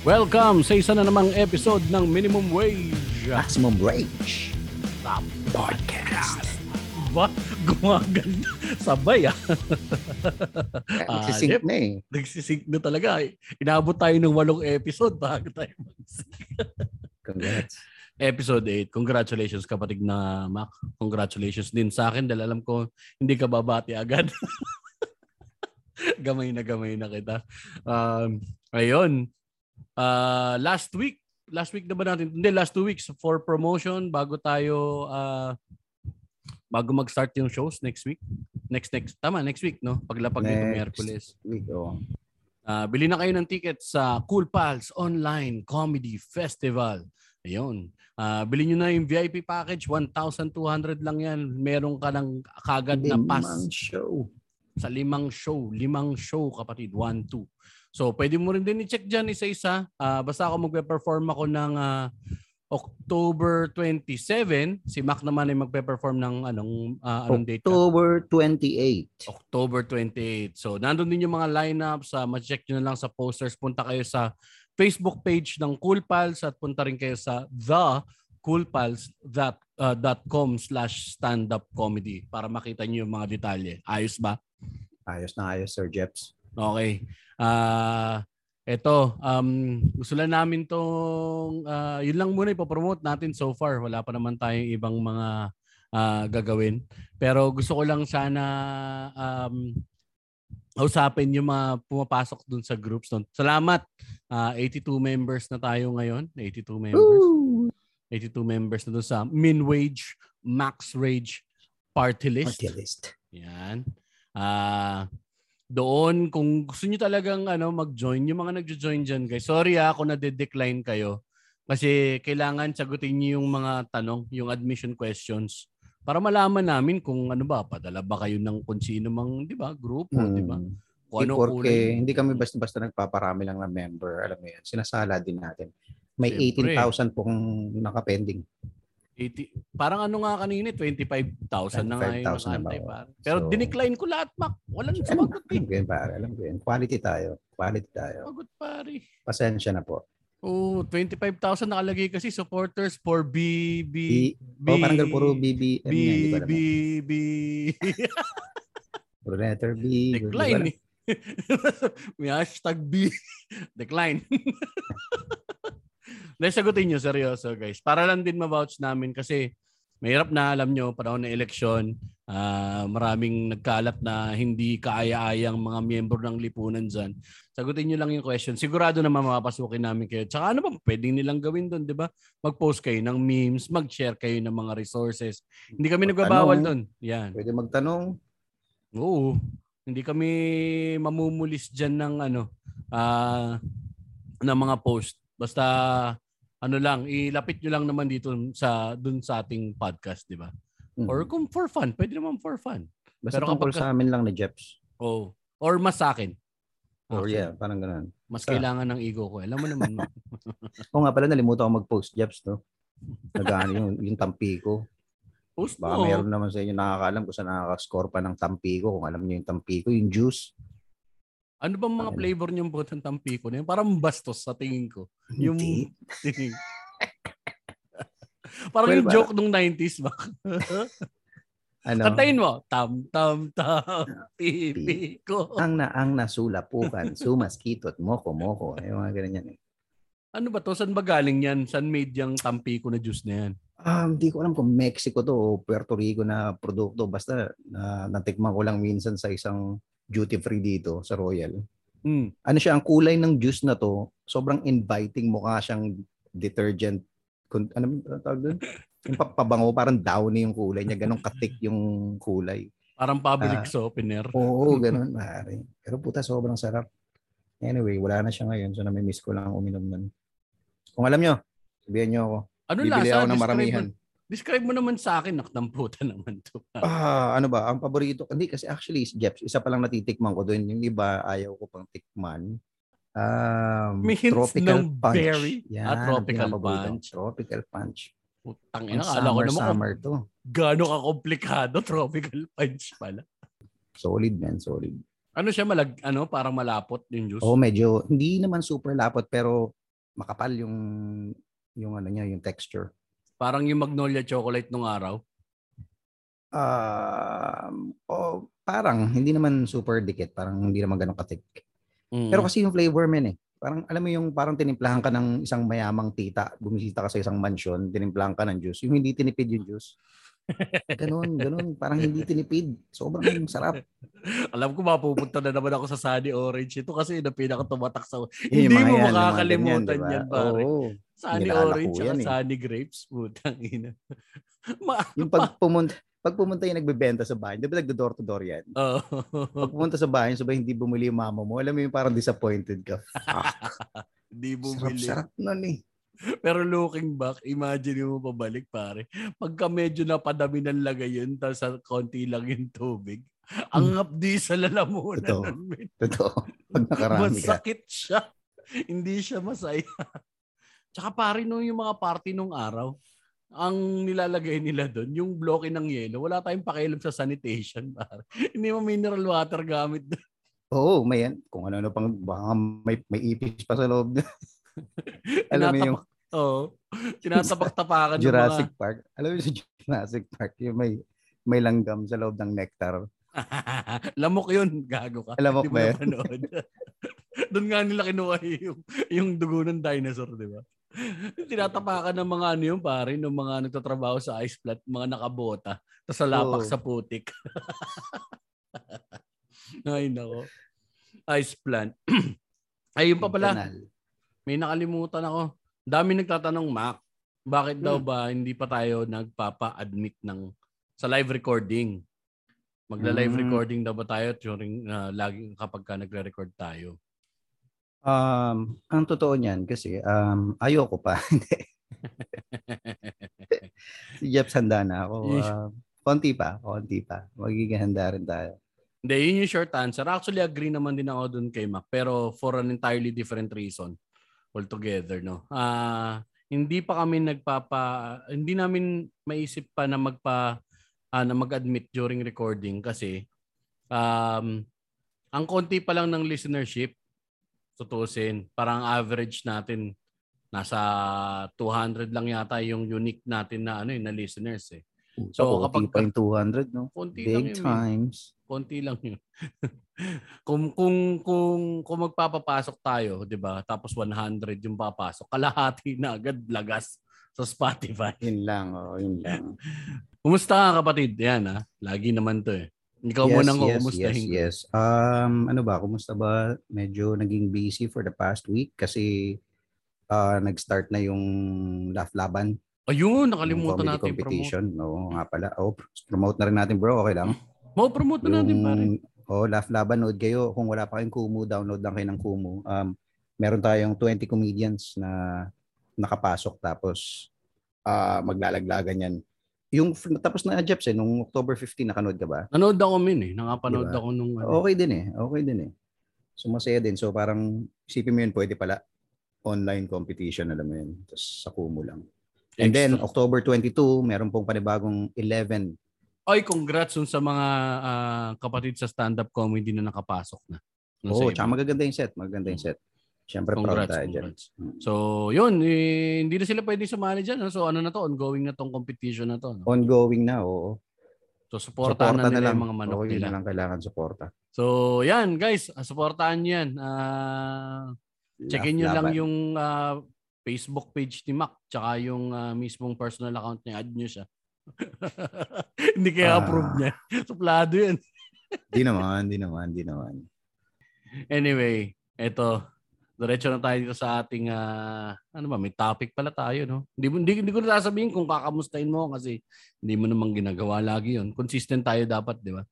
Welcome sa isa na namang episode ng Minimum Wage. Maximum Rage Top Podcast. Ba? Gumaganda. Sabay ah. Ah, Nagsisync yep. na eh. Nagsisync na talaga. Inabot tayo ng walong episode bago tayo mag-sync. Congrats. Episode 8. Congratulations kapatid na Mac. Congratulations din sa akin dahil alam ko hindi ka babati agad. gamay na gamay na kita. Um, ayun. Uh, last week, last week na ba natin? Hindi, last two weeks for promotion bago tayo uh, bago mag-start yung shows next week. Next next tama next week no paglapag nito Next. Miyerkules. Week, oh. Ah, bili na kayo ng ticket sa Cool Pals Online Comedy Festival. Ayun. Ah, bili nyo na yung VIP package, 1,200 lang yan. Meron ka ng kagad na pass Limang show. sa limang show. Limang show, kapatid. One, two. So, pwede mo rin din i-check dyan isa-isa. Ah, basta ako magpe-perform ako ng ah, October 27. Si Mac naman ay magpe-perform ng anong, ah, anong date? October 28. October 28. So, nandun din yung mga lineups. Uh, ma-check nyo na lang sa posters. Punta kayo sa Facebook page ng Cool Pals at punta rin kayo sa thecoolpals.com slash stand-up comedy para makita nyo yung mga detalye. Ayos ba? Ayos na ayos, Sir Jeps. Okay. Ah, eto, um, gusto lang namin tong, ah, yun lang muna ipopromote natin so far. Wala pa naman tayong ibang mga ah, gagawin. Pero gusto ko lang sana um, usapin yung mga pumapasok dun sa groups. Dun. Salamat. Ah, 82 members na tayo ngayon. 82 members. 82 members na dun sa Min Wage, Max Rage Party List. Party list. Yan. Ah, doon kung gusto niyo talagang ano mag-join, yung mga nagjo-join diyan, guys. Sorry ah kung na-decline kayo. Kasi kailangan sagutin niyo yung mga tanong, yung admission questions para malaman namin kung ano ba, padala ba kayo ng kung sino mang, 'di ba, grupo, 'di ba? Hmm. Kung ano kulay. hindi kami basta-basta nagpaparami lang ng member. Alam mo yan, sinasala din natin. May Siyempre. 18,000 pong nakapending. 80, parang ano nga kanina, 25,000 na nga yung 25,000 na nakantay. Pero So- dinecline ko lahat, Mac. Walang sumagot eh. alam ko yun, pare. Alam ko yun. Quality tayo. Quality tayo. Sumagot pare. Pasensya na po. Oh, 25,000 nakalagay kasi supporters for B B B, oh, parang ganun, puro BB. B yan, di ba B? B Puro letter B. decline eh. May hashtag B decline. Dahil sagutin nyo, seryoso guys. Para lang din ma-vouch namin kasi mahirap na alam nyo, panahon ng eleksyon, ah, maraming nagkalat na hindi kaaya-ayang mga miyembro ng lipunan dyan. Sagutin nyo lang yung question. Sigurado naman mapapasukin namin kayo. Tsaka ano ba, pwedeng nilang gawin doon, di ba? Mag-post kayo ng memes, mag-share kayo ng mga resources. Hindi kami nagbabawal doon. Yan. Pwede magtanong. Oo. Hindi kami mamumulis dyan ng ano, ah ng mga post. Basta ano lang, ilapit nyo lang naman dito sa dun sa ating podcast, di ba? Mhm. Or kung for fun, pwede naman for fun. Basta pero kapag- sa amin lang ni Jeps. Oh. Or mas sa akin. Or Actually, yeah, parang ganun. Mas Sa- kailangan ng ego ko. Alam mo naman. no? Oo nga pala, nalimutan ko mag-post Jeps, no? Nagaano yung, yung Tampico. Post Baka mo. meron naman sa inyo nakakaalam kung saan nakaka-score pa ng Tampico. Kung alam niyo yung Tampico, yung juice. Ano bang mga flavor niyong buhat ng tampiko na yun? Parang bastos sa tingin ko. Yung tingin. Parang Well, yung para- joke nung 90s ba? Ano? Kantayin mo. Tam, tam, tam, pipi ko. Ang na ang nasulapukan, sumaskito at moko moko. Yung mga ganun yan. Eh. Ano ba to? Saan ba galing yan? Saan made yung tampiko na juice na yan? Um, di ko alam kung Mexico to o Puerto Rico na produkto. Basta na natikman ko lang minsan sa isang duty free dito sa Royal. Hmm. Ano siya, ang kulay ng juice na to, sobrang inviting mukha siyang detergent. Kun, ano tawag doon? Yung pa- pabango, parang downy yung kulay niya. Ganong katik yung kulay. Parang public Ah. softener. Oo, ganun. Mare. Pero puta, sobrang sarap. Anyway, wala na siya ngayon. So, nami-miss ko lang uminom nun. Kung alam nyo, sabihan nyo ako. Ano Bibili lasa? ako ng maramihan. Describe mo naman sa akin. Naktamputan naman to. Ah, ano ba? Ang paborito, hindi kasi actually, Jeps, isa pa lang natitikman ko doon. Yung iba, ayaw ko pang tikman. Um, May hints tropical ng punch. berry? Yan, Ah, tropical punch. Tropical punch. Putang Ang ina, akala ko summer, naman kung summer to. gaano ka komplikado, tropical punch pala. Solid, man. Solid. Ano siya malag ano parang malapot yung juice. Oo, medyo, hindi naman super lapot, pero makapal yung, yung ano niya, yung texture. Parang yung Magnolia chocolate nung araw. Um, oh, parang, hindi naman super dikit. Parang hindi naman ganun katik. Mm. Pero kasi yung flavor, man eh. Parang, alam mo yung parang tinimplahan ka ng isang mayamang tita, bumisita ka sa isang mansion, tinimplahan ka ng juice. Yung hindi tinipid yung juice. Ganun, ganun. Parang hindi tinipid. Sobrang sarap. Alam ko mapupunta na naman ako sa Sunny Orange. Ito kasi yung pinaka tumatak sa... Yung Hindi mo yan, makakalimutan yan, diba? pare. Oo. Sunny Orange at yan eh. Sunny Grapes. Putang ina. Ma- Yung pag pumunta, pag pumunta yung nagbebenta sa bahay, di ba nagdo-door to door yan? Oo. Pag pumunta sa bahay, sabay hindi bumili yung mama mo, alam mo yung parang disappointed ka. Hindi bumili. Sarap-sarap nun eh. Pero looking back, imagine mo pabalik pare. Pagka medyo napadami ng lagay yun, tapos sa konti lang yung tubig. Ang hapdi sa lalamunan Hmm. Totoo. Totoo. Pag nakarami ka. Masakit siya. Hindi siya masaya. Tsaka pare no yung mga party nung araw, ang nilalagay nila doon, yung bloke ng yelo, wala tayong pakialam sa sanitation. Pare. Hindi mo mineral water gamit doon. Oo, may yan. Kung ano-ano pang, baka may, may ipis pa sa loob. alam mo yung Oo. Tinatapak-tapakan ng mga... Jurassic Park. Alam mo yung sa Jurassic Park, yung may may langgam sa loob ng nectar. Lamok yun, gago ka. Lamok ba yun? Doon nga nila kinuha yung, yung dugo ng dinosaur, di ba? Tinatapakan ng mga ano yung pare, ng mga nagtatrabaho sa ice plant, mga nakabota, tapos sa lapak Oo. sa putik. Ay, nako. Ice plant. Ay, yun pa pala, Kanal. May nakalimutan ako. Dami nagtatanong, Mac, bakit daw Hmm. ba hindi pa tayo nagpapa-admit ng sa live recording? Magla-live Hmm. recording daw ba tayo during uh, laging kapag ka nagre-record tayo? Um, ang totoo niyan kasi um ayoko pa. Si Jeff handa na ako. Uh, konti pa, konti pa. Magiging handa rin tayo. Hindi, yun yung short answer. Actually, agree naman din ako dun kay Mac. Pero for an entirely different reason altogether, no? Ah, hindi pa kami nagpapa, hindi namin maisip pa na magpa, ah, na mag-admit during recording kasi um, ang konti pa lang ng listenership, tutusin, parang average natin nasa 200 lang yata yung unique natin na ano eh, na listeners eh. So, So, kapag kapag- 200, no? Konti lang Big yun. eh. times. konti lang yun. kung kung kung kung magpapapasok tayo, 'di ba? Tapos 100 yung papasok, kalahati na agad lagas sa Spotify. Yun lang, oh, yun lang. Kumusta ka kapatid? Yan ha. Lagi naman 'to eh. Ikaw yes, muna ko yes, kumustahin. yes, yes. Um, ano ba, kumusta ba? Medyo naging busy for the past week kasi uh, nag-start na yung laugh laban. Ayun, yung nakalimutan natin promote. competition. Oo, nga pala. Oh, promote na rin natin bro, okay lang? Mo promote na natin pare. oh, Laugh Laban, nood kayo. Kung wala pa kayong Kumu, download lang kayo ng Kumu. Um, meron tayong 20 comedians na nakapasok tapos ah maglalaglagan yan. Yung tapos na Jeps eh, nung October 15 nakanood ka ba? Nanood ako min eh. Nakapanood Diba? ako nung ano. Okay din eh. Okay din eh. So masaya din. So parang isipin mo yun, pwede pala online competition, alam mo yun. Tapos sa Kumu lang. And then Extra. October 22, meron pong panibagong 11 Ay, congrats dun sa mga ah, kapatid sa stand-up comedy na nakapasok na. Oo, sa tsaka magaganda yung set. Magaganda yung set. Siyempre proud Congrats, tayo dyan. congrats. So, yun. Eh, hindi na sila pwede sumali dyan. no? So, ano na to? Ongoing na tong competition na to. No? Ongoing na, oo. So, supportahan na nila yung mga manok Oo, yun nila. na lang kailangan suporta. So, yan guys. ah, Supportahan nyo yan. Ah, checkin nyo lang yung ah, Facebook page ni Mac tsaka yung ah, mismong personal account niya. Add nyo siya. hindi kaya Ah. approve niya. Suplado yan. Di naman, di naman, di naman. Anyway, eto. Diretso na tayo dito sa ating ah, ano ba, may topic pala tayo, no? Hindi, hindi, hindi ko na sasabihin kung kakamustahin mo kasi hindi mo namang ginagawa lagi yon. Consistent tayo dapat, di ba?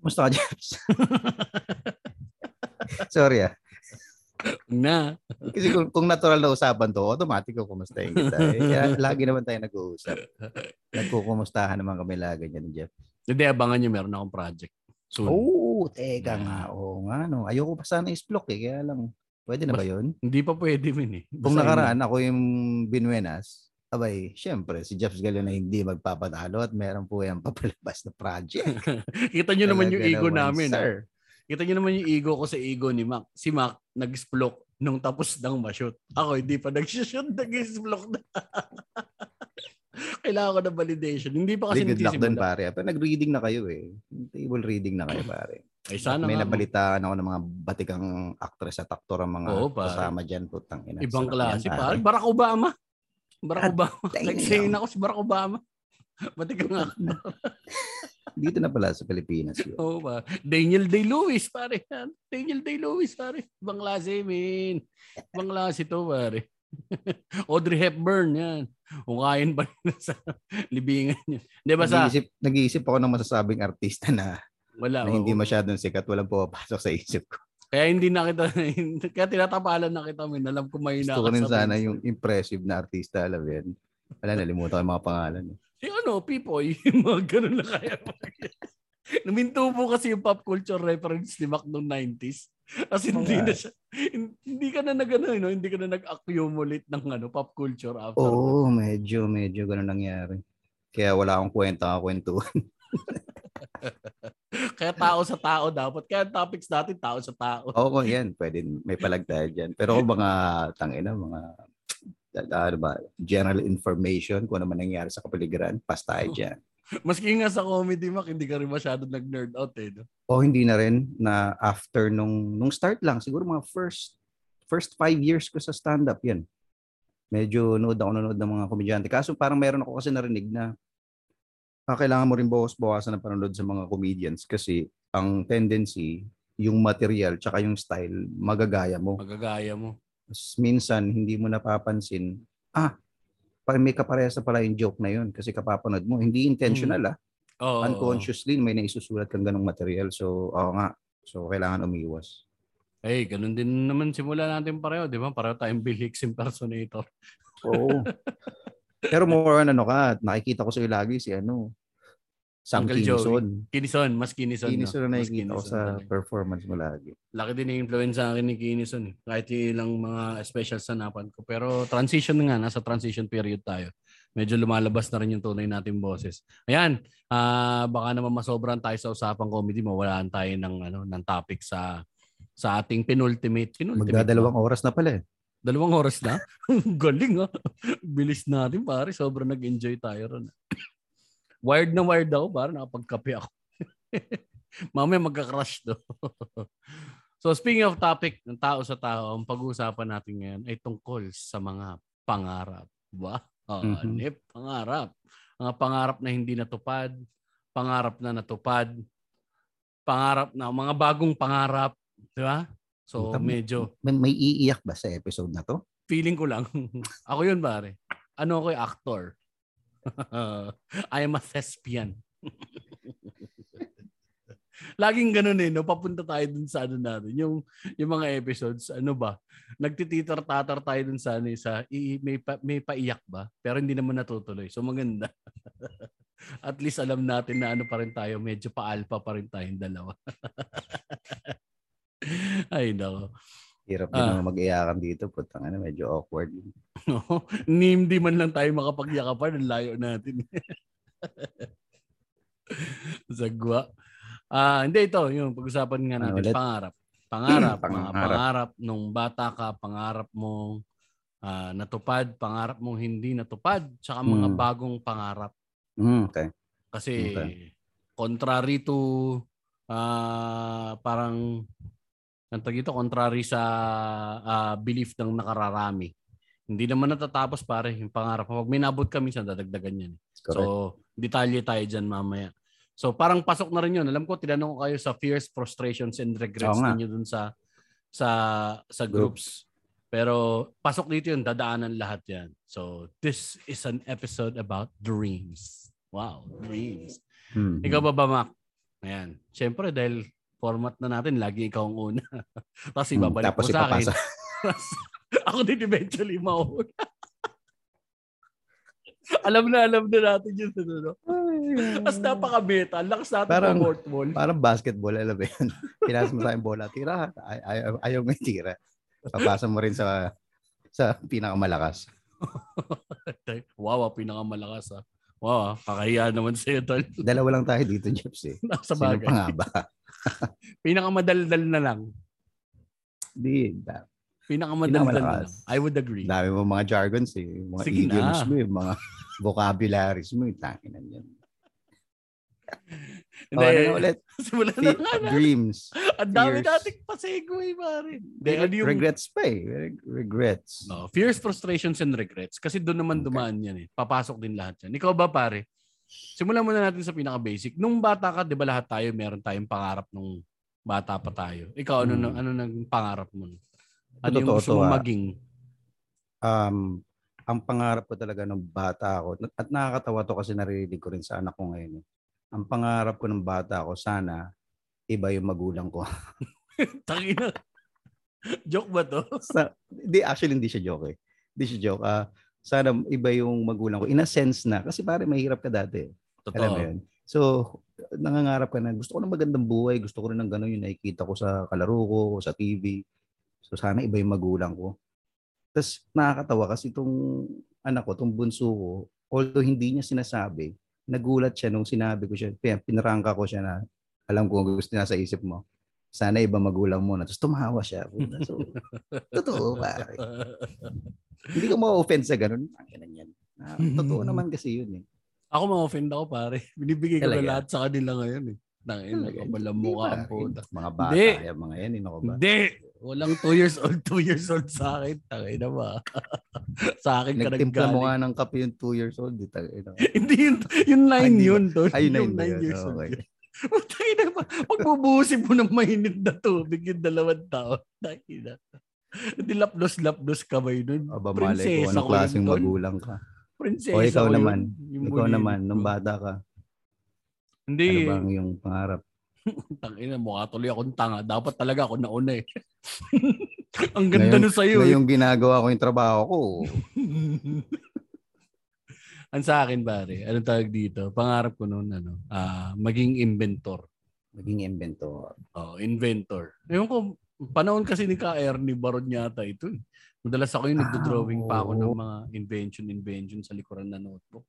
Kumusta ka, Jeps? Sorry ah. Na. Kasi kung, kung natural na usapan to, automatic ko kumustahin kita. Eh, kaya lagi naman tayo nag-uusap. Nagkukumustahan naman kami lagi niyan, Jeff. Hindi, abangan nyo, meron akong project. Soon. Oo, teka nga. Oo nga, no. Ayoko pa sana isplok eh. Kaya lang, pwede na ba yun? Hindi pa pwede min eh. Kung nakaraan, ako yung Binuenas, abay, syempre, si Jeff Gallo na hindi magpapatalo at meron po yung papalabas na project. Kita nyo naman yung ego namin. ah. Sir. Kita nyo naman yung ego ko sa ego ni Mac. Si Mac, nag-splok nung tapos nang ma-shoot. Ako, hindi pa nag-shoot, nag-splok na. Kailangan ko ng validation. Hindi pa kasi Hindi, good luck pare. Pero nag-reading na kayo eh. Table reading na kayo, pare. Ay, sana May nga. nabalitaan ako ng mga batikang actress at aktor ang mga Oo, pare. kasama dyan. Putang ina. Ibang klase yan, pa. Barack Obama. Barack Obama. damn. Nag-saying ako si Barack Obama. Pati ka nga. Dito na pala sa Pilipinas yun. Oo ba? Daniel Day-Lewis, pare. Daniel Day-Lewis, pare. Ibang klase, min. Ibang klase to, pare. Audrey Hepburn, yan. Hukayin pa rin sa libingan niya. Di ba sa? Nag-iisip, nag-iisip ako ng masasabing artista na, Wala. na hindi oo. masyadong sikat. Walang pumapasok sa isip ko. Kaya hindi na kita, kaya tinatapalan na kita, min. Alam ko may Gusto ko rin sana yung impressive na artista. Alam yan. Wala, nalimutan ko yung mga pangalan. eh. Si ano, Pipoy, yung mga ganun na kaya. Naminto po kasi yung pop culture reference ni Mac noong 90s. Kasi hindi na siya, hin- hindi ka na nag ano, no? hindi ka na nag-accumulate ng ano, pop culture after. Oo, medyo, medyo ganun nangyari. Kaya wala akong kwenta kakwentuhan. Kaya tao sa tao dapat. Kaya topics natin, tao sa tao. Oo, yan. Pwede, may palag tayo dyan. Pero mga, tangina, mga, ano ba, general information, kung ano man nangyari sa kapaligiran, pas tayo dyan. Maski nga sa comedy, Mac, hindi ka rin masyado nag-nerd out eh. No? O hindi na rin na after nung, nung start lang, siguro mga first, first five years ko sa stand-up, yan. Medyo nood ako nanood ng mga komedyante. Kaso parang meron ako kasi narinig na ah, kailangan mo rin bawas bawasan ng panonood sa mga comedians kasi ang tendency, yung material tsaka yung style, magagaya mo. Magagaya mo. Tapos minsan, hindi mo napapansin, ah, parang may kaparehas na pala yung joke na yun kasi kapapanood mo. Hindi intentional ah. Oo. Unconsciously, may naisusulat kang ganong material. So, oo nga. So, kailangan umiwas. Eh, ganun din naman simula natin pareho, di ba? Pareho tayong Bill Hicks impersonator. Oo. Pero more on ano ka, nakikita ko sa'yo lagi si ano, Sam Uncle Kinison. Kinison, mas Kinison. Kinison na Mas nakikita ko sa talaga. performance mo lagi. laki din yung influence sa akin ni Kinison. eh. Kahit yung ilang mga specials na napan ko. Pero transition na nga, nasa transition period tayo. Medyo lumalabas na rin yung tunay nating boses. Ayan, ah baka naman masobran tayo sa usapang comedy, mawalaan tayo ng ano ng topic sa sa ating penultimate. penultimate Magdadalawang oras na pala eh. Dalawang oras na? Galing ha. Bilis natin pare. Sobrang nag-enjoy tayo ron. Wired na wired ako. Parang nakapagkape ako. Mamaya magka-crush do. so speaking of topic ng tao sa tao, ang pag-uusapan natin ngayon ay tungkol sa mga pangarap. Ba? Mhm. nip, pangarap. Mga pangarap na hindi natupad, pangarap na natupad, pangarap na mga bagong pangarap, di ba? So medyo May, may iiyak ba sa episode na to? feeling ko lang. ako yun pare. Ano ako yung actor? I am a thespian. Laging ganun eh, no? Papunta tayo dun sa ano natin. Yung, yung mga episodes, ano ba? Nagtititar-tatar tayo dun sa ano, eh, sa i, may, pa, may paiyak ba? Pero hindi naman natutuloy. So maganda. At least alam natin na ano pa rin tayo, medyo pa-alpha pa rin tayong dalawa. Ay, nako. Hirap din Ah. mag-iyakan dito. Putang ano, medyo awkward. No, ni hindi man lang tayo makapagyakapan, ang layo natin. Sagwa. Ah, hindi ito, yung pag-usapan nga Ano natin, ulit? pangarap. Pangarap, mga Pangarap. pangarap nung bata ka, pangarap mong ah, natupad, pangarap mong hindi natupad, tsaka mga Hmm. bagong pangarap. Mm, okay. Kasi Okay. contrary to ah, parang ang tawag ito, contrary sa ah, belief ng nakararami. Hindi naman natatapos pare yung pangarap. Pag may nabot ka minsan dadagdagan yan. Correct. So, detalye tayo dyan mamaya. So, parang pasok na rin yun. Alam ko, tinanong ko kayo sa fears, frustrations, and regrets Oo ninyo dun sa sa sa groups. Pero pasok dito yun, dadaanan lahat yan. So, this is an episode about dreams. Wow, dreams. Mhm. Ikaw ba ba, Mac? Ayan. Siyempre, dahil format na natin, lagi ikaw ang una. Tapos Mm, ibabalik Tapos mo sa akin. Tapos ako din eventually mauna. alam na, alam na natin yun. Ano, no? Tapos napaka-meta. Ang lakas natin Parang- ng fourth wall. Parang basketball, alam mo yun. Pinasa mo sa akin bola, tira. Ay, ay, ayaw mo tira. Papasa mo rin sa sa pinakamalakas. wow, ah, pinakamalakas ah. Wow, ah, kakahiya naman sa'yo, tol. Dalawa lang tayo dito, Jeps eh. Sa Sino bagay. pa nga ba? Pinakamadaldal na lang. Di, da- Pinakamadaldal na lang. I would agree. dami mo mga jargons eh. Mga Sige na. idioms mo, yung mga vocabularies mo, tanginan yan. Hindi, Oh, ano na ulit? simulan na nga na. dreams. Ang dami nating pasegue, pare. Hindi, ano yung... Regrets pa eh. Reg- Regrets. No, fears, frustrations, and regrets. Kasi doon naman Okay. dumaan yan eh. Papasok din lahat yan. Ikaw ba pare? Simulan muna natin sa pinaka-basic. Nung bata ka, di ba lahat tayo meron tayong pangarap nung bata pa tayo. Ikaw, ano, Hmm. ano nang pangarap mo? Ano yung Totoo gusto to, mo ah. maging? Um, ang pangarap ko talaga nung bata ako, at nakakatawa to kasi naririnig ko rin sa anak ko ngayon. eh. Ang pangarap ko nung bata ako, sana iba yung magulang ko. Tangina. Joke ba to? Sa, di, actually, hindi siya joke eh. Hindi siya joke. Ah, sana iba yung magulang ko. In a sense na, kasi pare mahirap ka dati. Alam mo Totoo. yun? So, nangangarap ka na, gusto ko ng magandang buhay, gusto ko rin ng gano'n yung nakikita ko sa kalaro ko, sa TV. So, sana iba yung magulang ko. Tapos, nakakatawa kasi itong anak ko, itong bunso ko, although hindi niya sinasabi, nagulat siya nung sinabi ko siya, pin- pinarangka ko siya na, alam ko ang gusto niya sa isip mo. Sana iba magulang mo na. Tapos tumawa siya. So, totoo, pare. Hindi ko ma-offend sa ganun. Ang ganun yan. Ah, totoo naman kasi yun eh. Ako ma-offend ako pare. Binibigay ko na lahat sa kanila ngayon eh. Talaga. kapalang Hindi mukha ang puta. Mga bata, Hindi. yan, mga yan, eh, nako ba? Hindi. Walang 2 years old, 2 years old sa akin. Tangina ba? sa akin ka Nagtimpla mo naggaling. nga ng kape yung 2 years old. Ino. Hindi yun, yung Ah, 9 hindi ba? yun, tol. Ay, yun na yung yun ba 9 yun? years old. Yun. Tangina ba? Pagbubuhusin mo ng mainit na tubig yung dalawang tao. Tangina. Hindi lapdos-lapdos kamay nun. Aba, malay ko, Prinsesa anong klaseng yun, magulang ka. Prinsesa O ikaw ko yun. naman. Yung Ikaw naman, nung bata ka, Hindi. ano bang yung pangarap? Tangina, mukha tuloy akong tanga. Dapat talaga ako nauna eh. Ang ganda Ngayon- nun sa'yo eh. Ngayong ginagawa ko yung trabaho ko, Ang sa akin, pare, anong tawag dito? Pangarap ko noon, ano, ah, maging inventor. maging inventor. Oh, inventor. Ewan ko, panahon kasi ni Ka Ernie Baron yata ito eh. Madalas ako yung Ah, nagdo-drawing pa ako ng mga invention, invention sa likuran na notebook.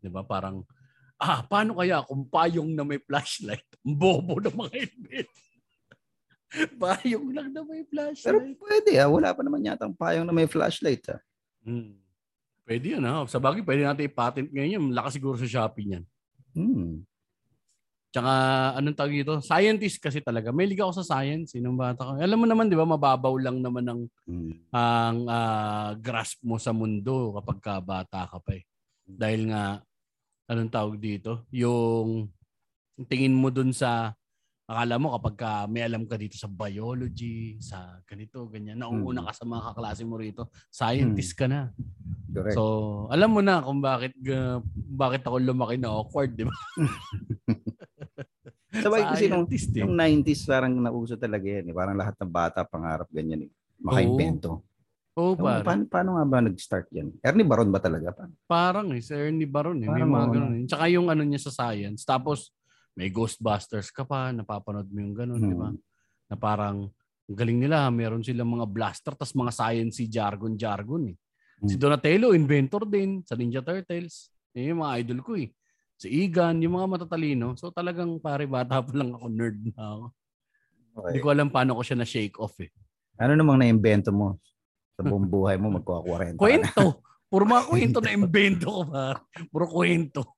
Di ba? Parang, ah, paano kaya kung payong na may flashlight? Ang bobo ng mga invention. payong lang na may Pero flashlight. pwede ah, wala pa naman yata ang payong na may flashlight ah. Hmm. Pwede yun ha. Sa bagay, pwede natin i-patent ngayon yan. Lakas siguro sa Shopee niyan. Hmm. Tsaka, anong tawag dito? Scientist kasi talaga. May liga ako sa science. Eh, nung bata ko. Alam mo naman, di ba, mababaw lang naman ang, Hmm. ang ah, grasp mo sa mundo kapag ka bata ka pa eh. Dahil nga, anong tawag dito? Yung tingin mo dun sa, akala mo kapag ka may alam ka dito sa biology, sa ganito, ganyan, nauuna ka sa mga kaklase mo rito, scientist ka na. Correct. So, alam mo na kung bakit uh, bakit ako lumaki na awkward, di ba? Sabay kasi nung, eh. yung 90s parang nauso talaga yan. Eh. Parang lahat ng bata pangarap ganyan eh. Makaimbento. Oo, ko, pare. paano, paano nga ba nag-start yan? Ernie Baron ba talaga? Pa? Parang eh, si Ernie Baron eh. May Parang mga oo, ganun. eh. Tsaka yung ano niya sa science. Tapos, may Ghostbusters ka pa, napapanood mo yung ganun, di ba? Hmm. Na parang, ang galing nila, meron silang mga blaster, tas mga science jargon-jargon eh. Si Hmm. Donatello, inventor din sa Ninja Turtles. Yun yung mga idol ko eh. Si Igan, yung mga matatalino. So talagang pare bata pa lang ako, nerd na ako. Okay. Hindi ko alam paano ko siya na-shake off eh. Ano namang na-invento mo? Sa buong buhay mo, magkuha 40 ka na. Kwento. Puro mga kwento na imbento ko pa. Puro kwento.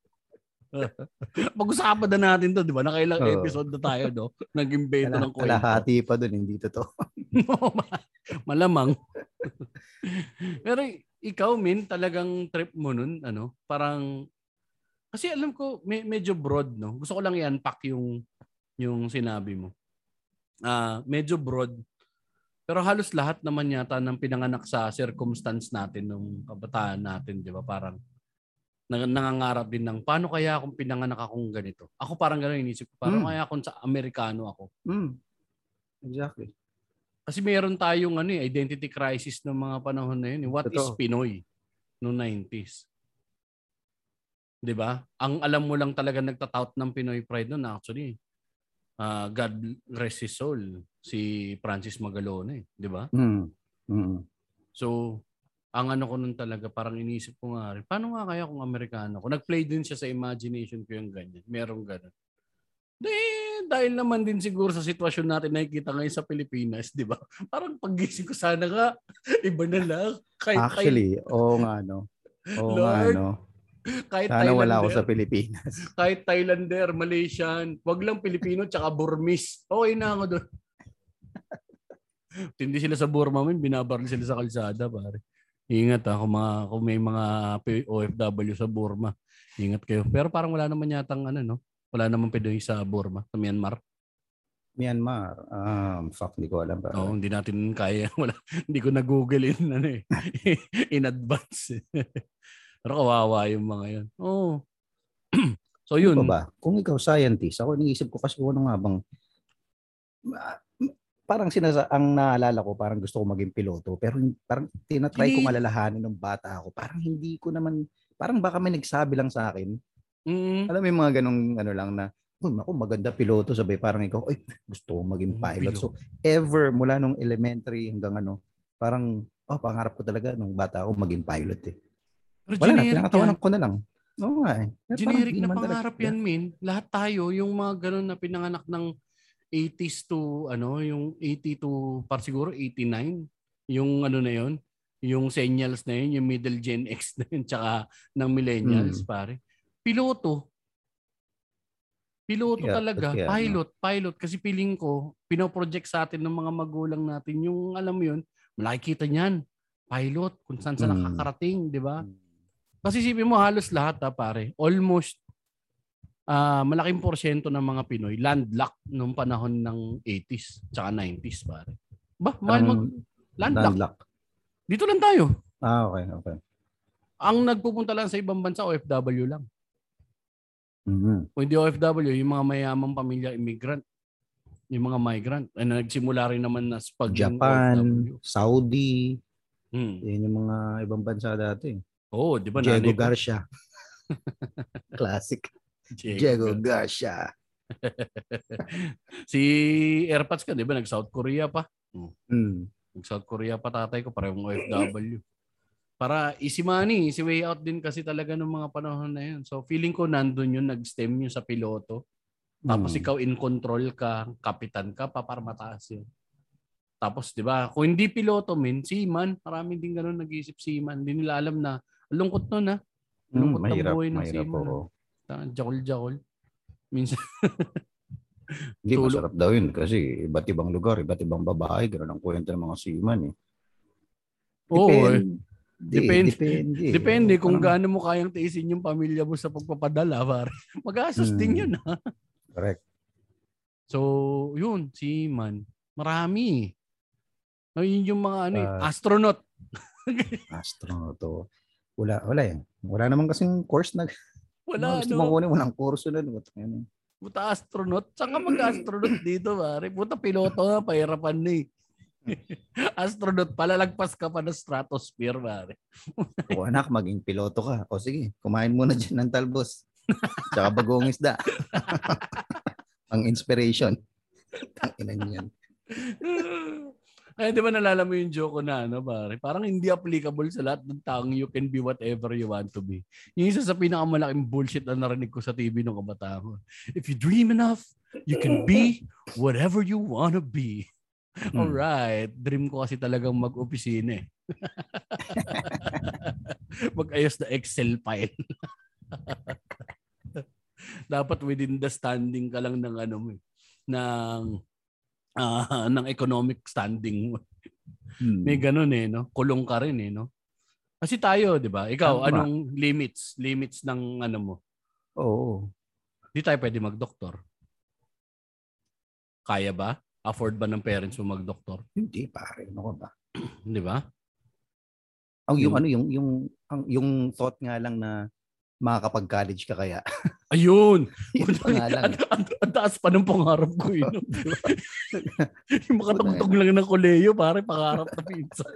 Pag-usapan na natin to, di ba? Nakailang Oo. episode na tayo, no? Nag-imbento Kala- ng kwento. Kalahati pa dun, hindi totoo. Malamang. Pero ikaw, Min, talagang trip mo nun, ano, parang, kasi alam ko, me- medyo broad, no? Gusto ko lang i-unpack yung, yung sinabi mo. Ah, medyo broad. Pero halos lahat naman yata ng pinanganak sa circumstance natin nung kabataan natin, di ba? Parang nangangarap din ng paano kaya kung pinanganak akong ganito? Ako parang gano'n inisip ko. Paano Hmm. kaya kung sa Amerikano ako? Hmm. Exactly. Kasi meron tayong ano, eh, identity crisis ng mga panahon na yun. eh. What is Totoo. Pinoy noong 90s? 'Di ba? Ang alam mo lang talaga nagtatout ng Pinoy pride noon actually. ah God rest his soul, si Francis Magalone, 'di ba? Hmm. Hmm. So, ang ano ko nun talaga, parang iniisip ko nga rin, paano nga kaya kung Amerikano ko? Nag-play din siya sa imagination ko yung ganyan. Merong ganun. Di, dahil naman din siguro sa sitwasyon natin nakikita ngayon sa Pilipinas, di ba? Parang pagising ko sana nga, iba na lang. Kahit, Actually, oo nga no. Oo nga no. kahit Sana wala ako sa Pilipinas. kahit Thailander, Malaysian, wag lang Pilipino tsaka Burmese. Okay na ako doon. Tindi sila sa Burma, min, binabaril sila sa kalsada, pare. Ingat ha, kung, mga, kung may mga OFW sa Burma. Ingat kayo. Pero parang wala naman yatang ano, no? Wala naman Pinoy sa Burma, sa Myanmar. Myanmar. Um, fuck, hindi ko alam. Pa. Oo, hindi natin kaya. Wala, hindi ko na-google in, ano, eh, in advance. Pero kawawa yung mga yun. Oo. so yun. Ano ba? Kung ikaw scientist, ako iniisip ko kasi kung ano nga bang parang sinasa ang naalala ko parang gusto ko maging piloto pero parang tinatry kong alalahanin ng bata ako. Parang hindi ko naman parang baka may nagsabi lang sa akin. Mm, alam mo yung mga ganong ano lang na oh, ako maganda piloto sabi parang ikaw ay gusto ko maging Oh, pilot. So ever mula nung elementary hanggang ano parang oh pangarap ko talaga nung bata ako maging pilot eh. Pero wala na pinakatawanan ko na lang. Oo nga eh. Generic na naman talaga- pangarap yan, Min. Lahat tayo, yung mga ganun na pinanganak ng 80s to, ano, yung 80 to, par siguro 89. Yung ano na yon yung senials na yun, yung middle gen X na yun, tsaka ng millennials, Hmm. pare. Piloto. Piloto Yeah, talaga. yeah, pilot, pilot. Kasi piling ko, pinoproject sa atin ng mga magulang natin, yung alam mo yun, malaki kita niyan. Pilot, kung saan sa Hmm. nakakarating, di ba? Kasi isipin mo halos lahat ha pare. Almost ah malaking porsyento ng mga Pinoy landlocked nung panahon ng 80s tsaka 90s pare. Ba, mahal mag Parang landlocked. landlock. Dito lang tayo. Ah, okay, okay. Ang nagpupunta lang sa ibang bansa OFW lang. Mhm. Kung hindi OFW, yung mga mayamang pamilya immigrant, yung mga migrant, ay nagsimula rin naman na sa pagiging Japan, OFW. Saudi, Hmm. yan yung mga ibang bansa dati. Oo, di ba? Diego? Garcia. Classic. Diego Diego Gar- Garcia. Si Airpods ka, di ba? Nag-South Korea pa. Hmm. Nag-South Korea pa tatay ko, parehong OFW. Para easy money, easy way out din kasi talaga ng mga panahon na yun. So feeling ko nandun yun, nag-stem yun sa piloto. Tapos Hmm. ikaw in control ka, kapitan ka pa para mataas yun. Tapos 'di ba, kung hindi piloto min, seaman, marami din ganun nag-iisip seaman. Hindi nila alam na lungkot nun ha. Hmm, Lungkot ng mahirap, buhay ng mahirap seaman. po. Jakol-jakol. Minsan Hindi, Tulog. masarap daw yun kasi iba't ibang lugar, iba't ibang babae, gano'n ang kwento ng mga seaman eh. Oo, eh. Depende. Depende. Depende. Kung Parang- gaano mo kayang tiisin yung pamilya mo sa pagpapadala, pare. Mag-asos Hmm. din yun, ha? Correct. So, yun, si Man. Marami. No, yun yung mga ano, eh, Ah. astronaut. Astronaut to. Wala, wala yan. Wala naman kasing course na Wala, gusto no? mo kunin, walang kurso na. What, ano. Puta astronaut. Saan ka mag-astronaut dito, pare? Puta piloto nga, pahirapan na eh. astronaut, palalagpas ka pa ng stratosphere, pare. O anak, maging piloto ka. O sige, kumain muna dyan ng talbos. Tsaka bagong isda. Ang inspiration. Tanginan yan. Ay, di ba nalala mo yung joke ko na, ano, pare? Parang hindi applicable sa lahat ng taong you can be whatever you want to be. Yung isa sa pinakamalaking bullshit na narinig ko sa TV nung kabataan ko. If you dream enough, you can be whatever you wanna be. Hmm. Alright. Dream ko kasi talagang mag-opisina eh. Mag-ayos na Excel file. Dapat within the standing ka lang ng ano mo eh, ng ah, ng economic standing mo. Hmm. May ganun eh, no? Kulong ka rin eh, no? Kasi tayo, 'di ba? Ikaw, Tama. anong limits? Limits ng ano mo? Oo. Di tayo pwede mag-doktor. Kaya ba? Afford ba ng parents mo mag-doktor? Hindi pare, ano ba? Di ba? Ang yung Yung- ano yung yung ang yung thought nga lang na makakapag-college ka kaya. Ayun! Ang, ang, ang taas pa ng pangarap ko yun. no? Di ba? yung makatugtog lang ng koleyo, pare, pangarap na pinsan.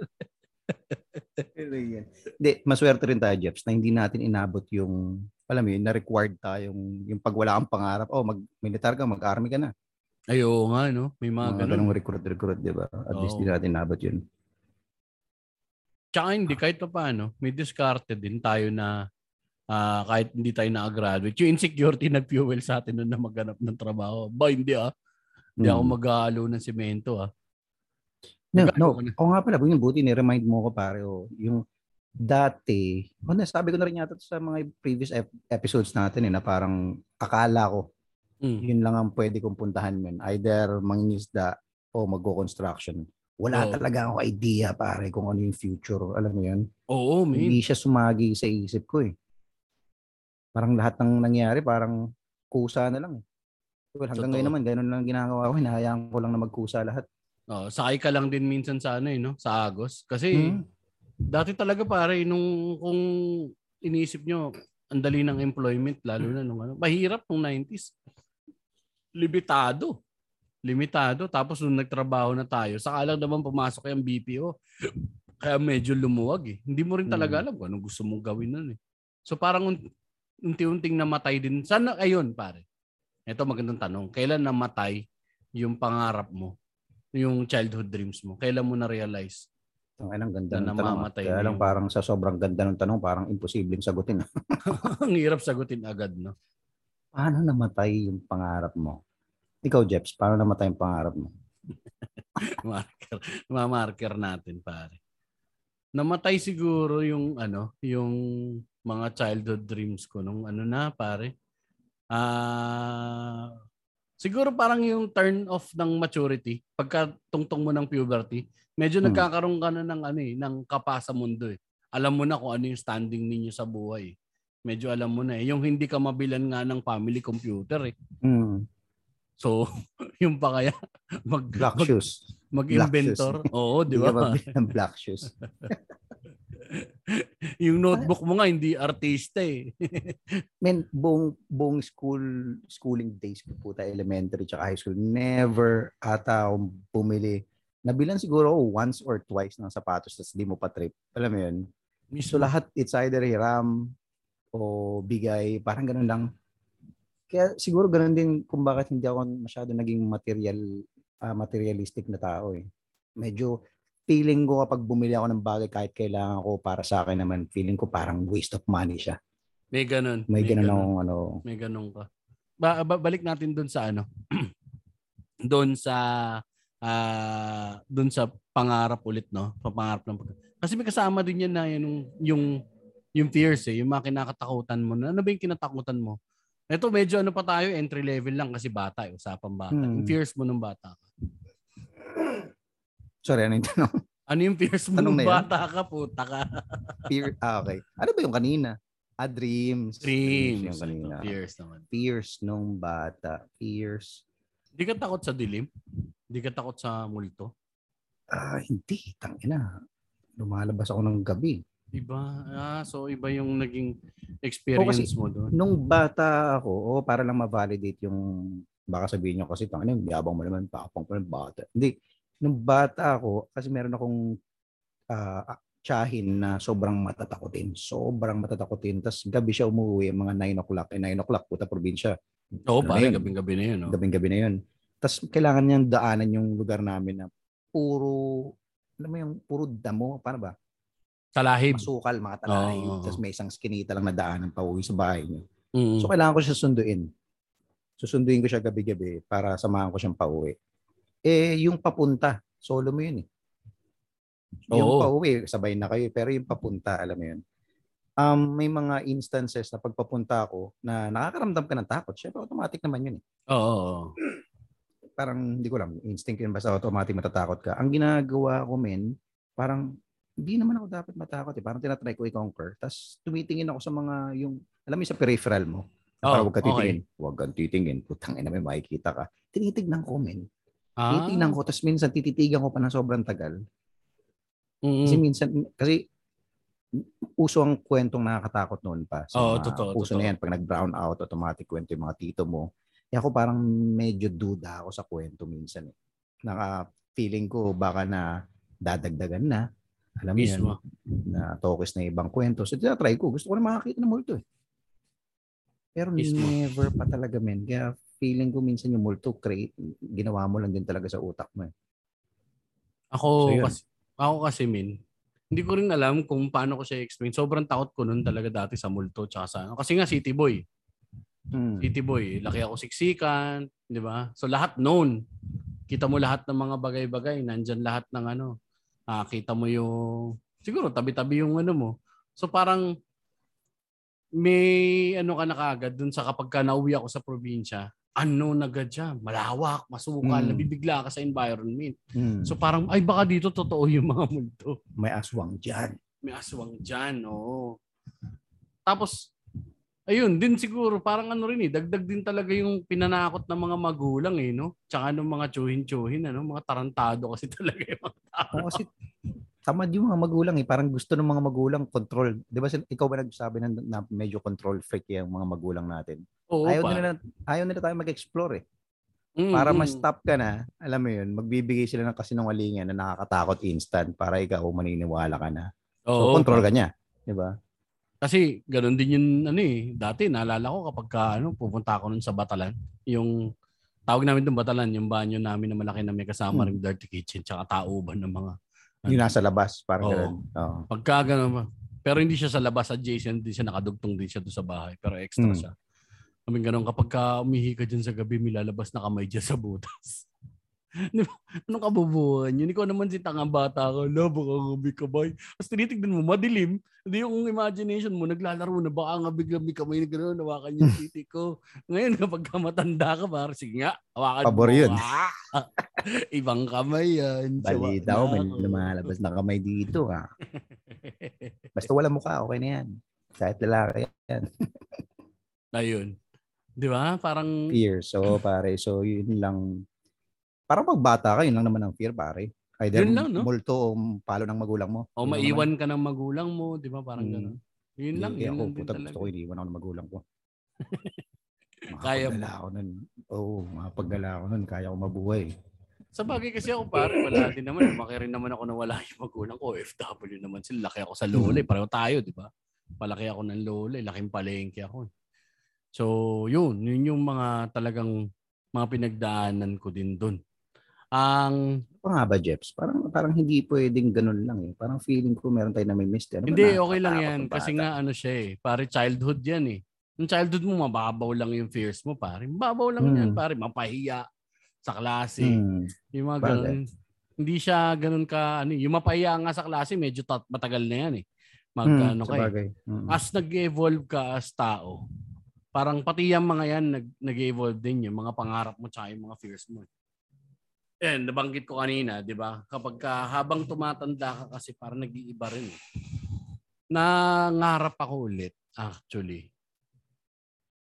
Hindi, maswerte rin tayo, Jeps, na hindi natin inabot yung, alam mo yun, na-required tayong, yung pag wala kang pangarap, oh, mag-militar ka, mag-army ka na. Ayo nga, no? May mga Mga ganun. ganong recruit-recruit, di ba? At least Oo. hindi natin inabot yun. Tsaka hindi, kahit pa paano, may discarded din tayo na uh, kahit hindi tayo na-graduate. Yung insecurity nag-fuel sa atin na maghanap ng trabaho. Ba, hindi ah. Hindi hmm. ako mag-aalo ng semento ah. No, no. O nga pala, yung buti ni-remind mo ko pare, oh, yung dati, oh, nasabi ko na rin yata sa mga previous ep- episodes natin eh, na parang akala ko, mm. yun lang ang pwede kong puntahan men. Either mangingisda o magko-construction. Wala oh. talaga akong idea pare kung ano yung future. Alam mo yun? Oo, man. Hindi siya sumagi sa isip ko eh. Parang lahat ng nangyari, parang kusa na lang. Well, hanggang Totoo. ngayon naman, ganun lang ginagawa ko. Hinahayaan ko lang na magkusa lahat. Oh, sakay ka lang din minsan sa ano eh, no? Sa Agos. Kasi hmm. dati talaga pare, nung kung iniisip nyo, ang dali ng employment, lalo na nung ano, mahirap nung 90s. Limitado limitado. Tapos nung nagtrabaho na tayo, saka lang naman pumasok yung BPO. Kaya medyo lumuwag eh. Hindi mo rin talaga hmm. alam kung anong gusto mong gawin nun eh. So parang unti-unting namatay din. Sana, ayun pare. Ito magandang tanong. Kailan namatay yung pangarap mo? Yung childhood dreams mo? Kailan mo na-realize? Ang ilang ganda na ng tanong. Ah. Kaya lang parang sa sobrang ganda ng tanong, parang imposibleng sagutin. Ang hirap sagutin agad, no? Paano namatay yung pangarap mo? Ikaw, Jeps, paano namatay ang pangarap mo? marker, mamarker natin, pare. Namatay siguro yung ano, yung mga childhood dreams ko nung ano na, pare. Ah, uh, siguro parang yung turn off ng maturity pagka tungtong mo ng puberty, medyo hmm. nagkakaroon ka na ng ano eh, ng kapa sa mundo eh. Alam mo na kung ano yung standing ninyo sa buhay. Medyo alam mo na eh. Yung hindi ka mabilan nga ng family computer eh. Hmm. So, yung pa kaya mag black mag, shoes. Mag-inventor. Black shoes. Oo, di ba? ng black shoes. yung notebook mo nga hindi artista eh. Men, buong buong school schooling days ko po tayo elementary tsaka high school, never ata akong bumili. Nabilan siguro oh, once or twice ng sapatos tapos di mo pa trip. Alam mo yun? So lahat, it's either hiram o bigay. Parang ganun lang. Kaya siguro ganun din kung bakit hindi ako masyado naging material uh, materialistic na tao eh. Medyo feeling ko kapag bumili ako ng bagay kahit kailangan ko para sa akin naman, feeling ko parang waste of money siya. May ganun. May, may ganun, ganun akong ano. May ganun ka. Ba, ba balik natin doon sa ano. doon sa uh, doon sa pangarap ulit no. Pangarap ng Kasi may kasama din yan na yung yung yung fears eh, yung mga kinakatakutan mo. Ano ba yung kinatakutan mo? Ito medyo ano pa tayo, entry level lang kasi bata, eh, usapang bata. Hmm. Yung fears mo nung bata ka. Sorry, ano yung tanong? Ano yung fears mo nung bata ka, puta ka? Fear, ah, okay. Ano ba yung kanina? Ah, dreams. Dreams. Yung kanina. Fears naman. Fears nung bata. Fears. Hindi ka takot sa dilim? Hindi ka takot sa multo? Ah, uh, hindi. Tangina. Lumalabas ako ng gabi. Iba. Ah, so iba yung naging experience kasi, mo doon. Nung bata ako, oh, para lang ma-validate yung baka sabihin niyo kasi tangina, yabang mo naman, pakapang pa ng bata. Hindi. Nung bata ako, kasi meron akong uh, tsahin na sobrang matatakotin. Sobrang matatakotin. Tapos gabi siya umuwi, mga 9 o'clock. Eh, 9 o'clock, puta probinsya. Oo, ano pare, gabing-gabi na yun. No? Gabing-gabi na yun. Tapos kailangan niyang daanan yung lugar namin na puro, alam mo yung puro damo, paano ba? Talahib. Masukal, mga talahib. Oh. Tapos may isang skinita lang na daanan pa uwi sa bahay niya. Mm-hmm. So kailangan ko siya sunduin. Susunduin ko siya gabi-gabi para samahan ko siyang pauwi. Eh, yung papunta, solo mo yun eh. Oo. Yung pauwi, sabay na kayo. Pero yung papunta, alam mo yun. Um, may mga instances na pagpapunta ako na nakakaramdam ka ng takot. Siyempre, automatic naman yun eh. Oo. Parang, hindi ko lang, instinct yun, basta automatic matatakot ka. Ang ginagawa ko, men, parang hindi naman ako dapat matakot eh. Parang tinatry ko i-conquer. Tapos tumitingin ako sa mga yung, alam mo sa peripheral mo. Oh, para huwag ka titingin. Okay. Huwag kang titingin. Putang ina may makikita ka. Tinitignan ko, men. Ah. Tinitignan ko. Tapos minsan tititigan ko pa ng sobrang tagal. Mm-hmm. Kasi minsan, kasi uso ang kwentong nakakatakot noon pa. Sa oh, totoo. Uso totoo. na yan. Pag nag-brown out, automatic kwento yung mga tito mo. Kaya ako parang medyo duda ako sa kwento minsan. Eh. Naka feeling ko baka na dadagdagan na alam mo yan, na tokis na ibang kwento. So, try ko. Gusto ko na makakita ng multo eh. Pero Mismo. never pa talaga, men. Kaya feeling ko minsan yung multo, create, ginawa mo lang din talaga sa utak mo eh. Ako, so, kasi, ako kasi, men, hindi ko rin alam kung paano ko siya explain. Sobrang takot ko nun talaga dati sa multo tsaka sa ano. Kasi nga city boy. Hmm. City boy. Laki ako siksikan, di ba? So lahat known. Kita mo lahat ng mga bagay-bagay. Nandyan lahat ng ano. Ah, kita mo yung, siguro tabi-tabi yung ano mo. So parang may ano ka na kagad dun sa kapag ka nauwi ako sa probinsya, unknown agad siya. Malawak, masukal, Mm. nabibigla ka sa environment. Hmm. So parang, ay baka dito totoo yung mga multo. may aswang dyan. May aswang dyan, oo. Tapos, ayun, din siguro, parang ano rin eh, dagdag din talaga yung pinanakot ng mga magulang eh, no? Tsaka ng mga tsuhin-tsuhin, ano? Mga tarantado kasi talaga yung mga tao. Oo, kasi tamad yung mga magulang eh. Parang gusto ng mga magulang control. Di ba ikaw ba nagsabi na, na medyo control freak yung mga magulang natin? Oo, ayaw pa. nila, ayaw nila tayo mag-explore eh. Mm, Para ma-stop ka na, alam mo yun, magbibigay sila ng kasinungalingan na nakakatakot instant para ikaw maniniwala ka na. So, Oo, control pa. ka niya. Di ba? Kasi ganun din yung ano eh. Dati naalala ko kapag ka, ano, pupunta ako nun sa Batalan. Yung tawag namin doon Batalan, yung banyo namin na malaki na may kasama Hmm. ring dirty kitchen tsaka tauban ng mga Yung nasa labas, parang Oo. ganun. Oo. Pagka ganun ba. Pero hindi siya sa labas, adjacent din siya, nakadugtong din siya doon sa bahay. Pero extra Hmm. siya. Kami ganun, kapag ka umihi ka dyan sa gabi, may lalabas na kamay dyan sa butas. Anong kabubuhan yun? Ikaw naman si tangang bata ka, la, baka gabi ka ba? Tapos tinitignan mo, madilim. Hindi yung imagination mo, naglalaro na baka nga biglang may kamay na gano'n, hawakan yung titi ko. Ngayon, kapag ka matanda ka, parang sige nga, hawakan Pabor mo. yun. Ah! Ibang kamay yan. Bali Sawa daw, may lumalabas na kamay dito ha. Basta wala mukha, okay na yan. Kahit lalaki yan. Ayun. Di ba? Parang, Fear. So, pare, so yun lang. Parang pag bata ka, yun lang naman ang fear, pare. Either Yun lang, no? multo o palo ng magulang mo. o Yun maiwan ka ng magulang mo, di ba? Parang Mm. gano'n. Yun naman. lang, yun ako, lang puta, gusto ko iniwan ako ng magulang ko. Kaya mo. Ako nun. Oo, oh, makapagdala ako nun. Kaya ko mabuhay. Sa bagay kasi ako pare, wala din naman. Lumaki rin naman ako na wala yung magulang ko. OFW naman sila. Laki ako sa lola. eh. Pareho tayo, di ba? Palaki ako ng lola. Laking palengke ako. So, yun. Yun yung mga talagang mga pinagdaanan ko din dun. Ang Ano nga ba, Jeps? Parang, parang hindi pwedeng ganun lang eh. Parang feeling ko meron tayo na may miss. Ano Hindi, okay lang yan. Kasi nga ano siya eh. Pare childhood yan eh. Yung childhood mo, mababaw lang yung fears mo pare. Mababaw lang yan Hmm. pare. Mapahiya sa klase. Hmm. Yung mga ganun. Hindi siya ganun ka, ano, yung mapahiya nga sa klase, medyo tat, matagal na yan eh. Mag, Hmm, ano ka eh. Hmm. As nag-evolve ka as tao, parang pati yung mga yan, nag, nag-evolve din yung mga pangarap mo tsaka yung mga fears mo. And nabanggit ko kanina, di ba? Kapag ka, habang tumatanda ka kasi parang nag-iiba rin eh. Nangarap ako ulit, actually.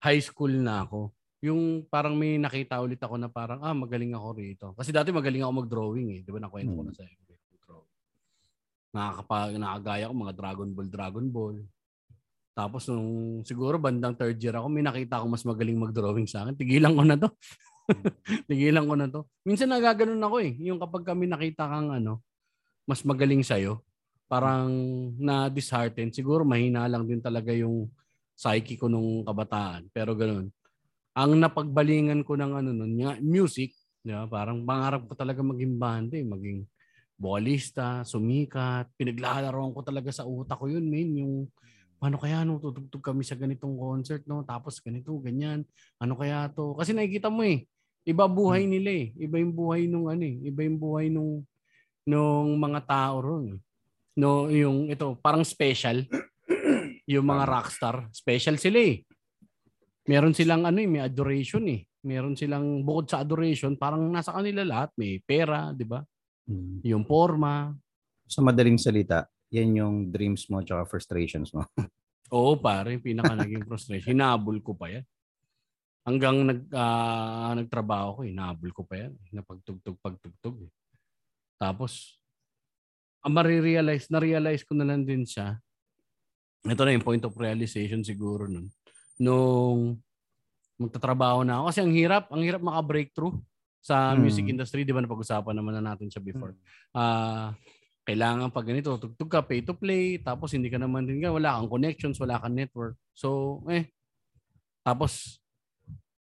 High school na ako. Yung parang may nakita ulit ako na parang, ah, magaling ako rito. Kasi dati magaling ako mag-drawing eh. Di ba nakwento ko Hmm. na sa iyo. Nakakapag, nakagaya ko mga Dragon Ball, Dragon Ball. Tapos nung siguro bandang third year ako, may nakita ako mas magaling mag-drawing sa akin. Tigilan ko na to. Tigilan ko na to. Minsan nagaganon ako eh. Yung kapag kami nakita kang ano, mas magaling sa'yo, parang na-dishearten. Siguro mahina lang din talaga yung psyche ko nung kabataan. Pero ganun. Ang napagbalingan ko ng ano nun, nga, music, di ba? parang pangarap ko talaga maging banda eh, maging vocalista, sumikat. Pinaglalaroan ko talaga sa utak ko yun, man. Yung paano kaya no, tutugtog kami sa ganitong concert, no? Tapos ganito, ganyan. Ano kaya to? Kasi nakikita mo eh, iba buhay nila eh. Iba yung buhay nung ano eh. Iba yung buhay nung nung mga tao ron. eh. No, yung ito, parang special. yung mga rockstar, special sila eh. Meron silang ano eh, may adoration eh. Meron silang bukod sa adoration, parang nasa kanila lahat, may pera, 'di ba? Hmm. Yung forma. Sa madaling salita, yan yung dreams mo tsaka frustrations mo. Oo, pare, pinaka naging frustration. Hinabol ko pa yan. Hanggang nag, ah, nagtrabaho ko, hinabol ko pa yan. Napagtugtog, pagtugtog. eh. Tapos, ang marirealize, na-realize ko na lang din siya. Ito na yung point of realization siguro nun. Nung magtatrabaho na ako. Kasi ang hirap, ang hirap maka-breakthrough sa Hmm. music industry. Di ba napag-usapan naman na natin siya before. Ah, kailangan pag ganito, tugtog ka, pay to play, tapos hindi ka naman din, wala kang connections, wala kang network. So, eh, tapos,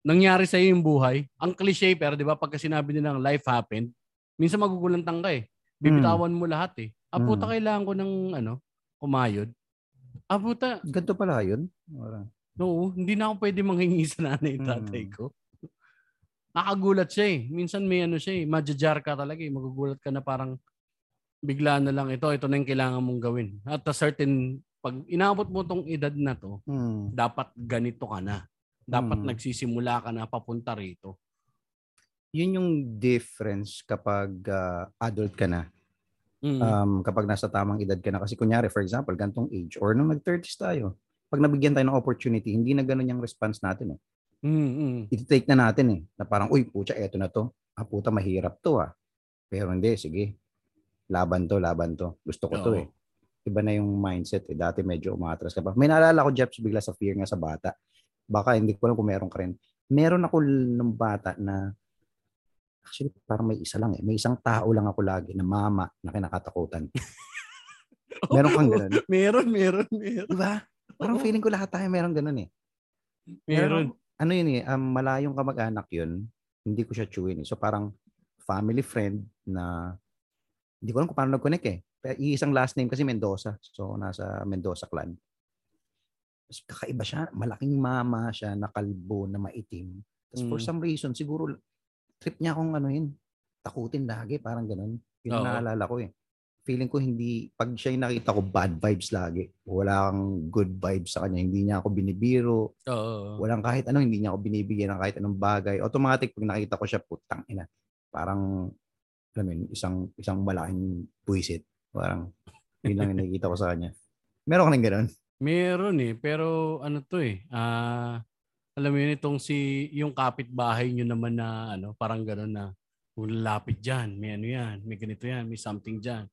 nangyari sa yung buhay, ang cliche pero di ba pagka sinabi nilang life happened, minsan magugulantang ka eh. Bibitawan mo lahat eh. Ah, puta, Mm. kailangan ko ng ano, kumayod. Ah, puta, Ganito pala yun. Parang, no, hindi na ako pwede manghingi sa nanay at tatay Mm. ko. Nakagulat siya eh. Minsan may ano siya eh, majajar ka talaga eh. Magugulat ka na parang bigla na lang ito, ito na yung kailangan mong gawin. At a certain, pag inaabot mo tong edad na to, hmm. dapat ganito ka na. Dapat Mm. nagsisimula ka na papunta rito. Yun yung difference kapag ah, adult ka na. Mm. Um, kapag nasa tamang edad ka na. Kasi kunyari, for example, gantong age or nung nag-30s tayo, pag nabigyan tayo ng opportunity, hindi na ganun yung response natin eh. Mm, mm. i-take na natin eh. Na parang, uy, pucha, eto na to. Ah, puta, mahirap to ah. Pero hindi, sige. Laban to, laban to. Gusto ko to Oo. eh. Iba na yung mindset eh. Dati medyo umatras ka pa. May naalala ko, Jeps, bigla sa fear nga sa bata. Baka hindi ko alam kung meron ka rin. Meron ako ng bata na actually parang may isa lang eh. May isang tao lang ako lagi na mama na kinakatakutan. Meron kang ganun? meron, meron, meron. Diba? Parang Oo. feeling ko lahat tayo meron ganun eh. Meron. ano yun eh, um, malayong kamag-anak yun, hindi ko siya chewin eh. So parang family friend na hindi ko alam kung paano nag-connect eh. Pero isang last name kasi Mendoza. So nasa Mendoza clan. Tapos kakaiba siya. Malaking mama siya, nakalbo, na maitim. Tapos for Mm. some reason, siguro trip niya akong ano yun, takutin lagi, parang ganun. Yun Oo. naalala ko eh. Feeling ko hindi, pag siya yung nakita ko, bad vibes lagi. Wala kang good vibes sa kanya. Hindi niya ako binibiro. Oo. Walang kahit ano, hindi niya ako binibigyan ng kahit anong bagay. Automatic, pag nakita ko siya, putang ina. Parang, alam yun, isang, isang malaking buwisit. Parang, yun lang yung nakikita ko sa kanya. Meron ka ng ganun? Meron eh, pero ano to eh, ah, alam mo yun itong si, yung kapitbahay nyo naman na ano, parang gano'n na, kung lalapit dyan, may ano yan, may ganito yan, may something dyan.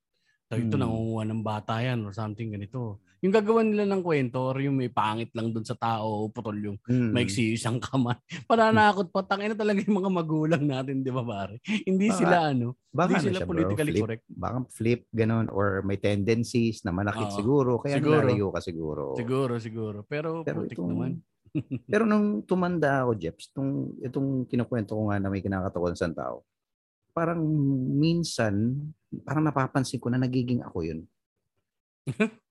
So ito Hmm. nangunguha ng bata yan or something ganito. Yung gagawa nila ng kwento or yung may pangit lang dun sa tao o putol yung Hmm. maiksi isang kamay. Pananakot pa, tangina talaga yung mga magulang natin, di ba pare? Hindi Baka- sila ano, Baka hindi ano sila siya, bro, politically flip. correct. Baka flip, ganun, or may tendencies na manakit Oo. siguro. Kaya Siguro. nilalayo ka siguro. Siguro, siguro. Pero, Pero putik itong- naman. Pero nung tumanda ako, Jeps, itong, itong kinukwento ko nga na may kinakatakutan sa tao, parang minsan, parang napapansin ko na nagiging ako yun.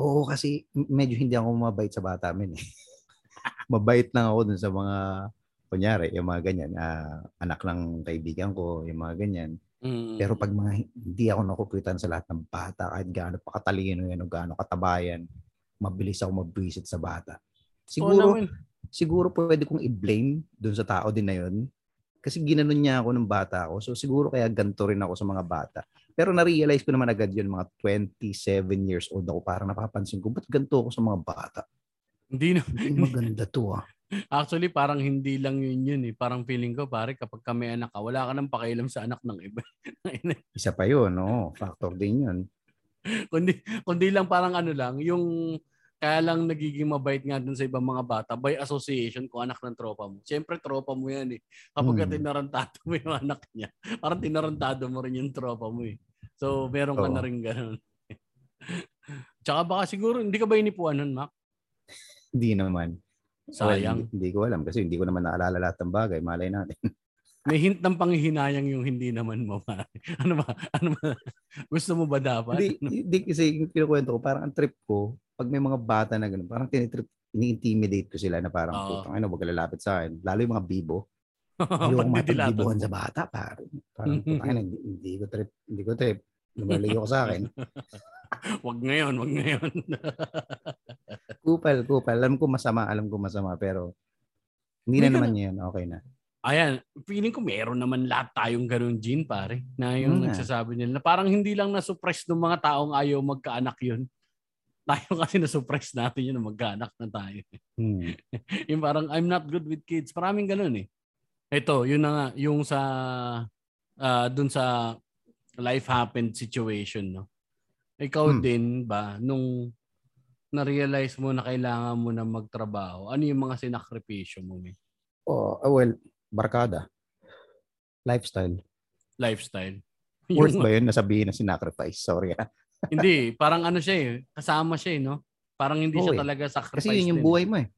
Oo, kasi medyo hindi ako mabait sa bata amin eh. mabait lang ako dun sa mga, kunyari, yung mga ganyan, ah, anak ng kaibigan ko, yung mga ganyan. Mm. Pero pag mga hindi ako nakukuitan sa lahat ng bata, kahit gaano pa katalino yan o gaano katabayan, mabilis ako mabwisit sa bata. Siguro, naman. siguro pwede kong i-blame dun sa tao din na yun. Kasi ginanon niya ako ng bata ako. So siguro kaya ganito rin ako sa mga bata. Pero na-realize ko naman agad yun, mga 27 years old ako. Parang napapansin ko, ba't ganito ako sa mga bata? Hindi na. Hindi maganda to ah. Actually, parang hindi lang yun yun eh. Parang feeling ko, pare, kapag kami anak ka, wala ka nang pakialam sa anak ng iba. Isa pa yun, no? Factor din yun. kundi, kundi lang parang ano lang, yung kaya lang nagiging mabait nga dun sa ibang mga bata by association kung anak ng tropa mo. Siyempre, tropa mo yan eh. Kapag ka Hmm. tinarantado mo yung anak niya, parang tinarantado mo rin yung tropa mo eh. So, meron ka Oo. na rin ganun. Tsaka baka siguro, hindi ka ba inipuan nun, Mac? Hindi naman. Sayang. Well, hindi, hindi ko alam kasi hindi ko naman naalala lahat ng bagay. Malay natin. May hint ng panghihinayang yung hindi naman mo. Ano ba? Ano ba? Gusto mo ba dapat? Hindi, hindi kasi yung kinukwento ko, parang ang trip ko, pag may mga bata na gano'n, parang tinitrip, ini-intimidate ko sila na parang, Oo. putang ano, wag lalapit sa akin. Lalo yung mga bibo. Pagdidilatan matagbibuhan mo. sa bata, parang, parang putang hindi, hindi ko trip, hindi ko trip. Lumalayo ko sa akin. Wag ngayon, wag ngayon. Kupal, kupal. Alam ko masama, alam ko masama, pero hindi na naman yan, okay na. Ayan, feeling ko meron naman lahat tayong ganun gene, pare. Na yung Hmm. nagsasabi nila. Na parang hindi lang na-suppress ng mga taong ayaw magkaanak yun. Tayo kasi na-suppress natin yun na magkaanak na tayo. Hmm. yung parang, I'm not good with kids. Maraming ganun eh. Ito, yun na nga, yung sa, ah, dun sa life happened situation, no? Ikaw Hmm. din ba, nung na-realize mo na kailangan mo na magtrabaho, ano yung mga sinakripisyo mo, may Oh, ah, well, barkada. Lifestyle. lifestyle? Worth Yung- ba yun nasabihin na sinacrifice? Sorry ah. Hindi, parang ano siya eh, kasama siya eh, no? Parang hindi Oo siya eh. talaga sacrifice Kasi yun yung din. buhay mo eh.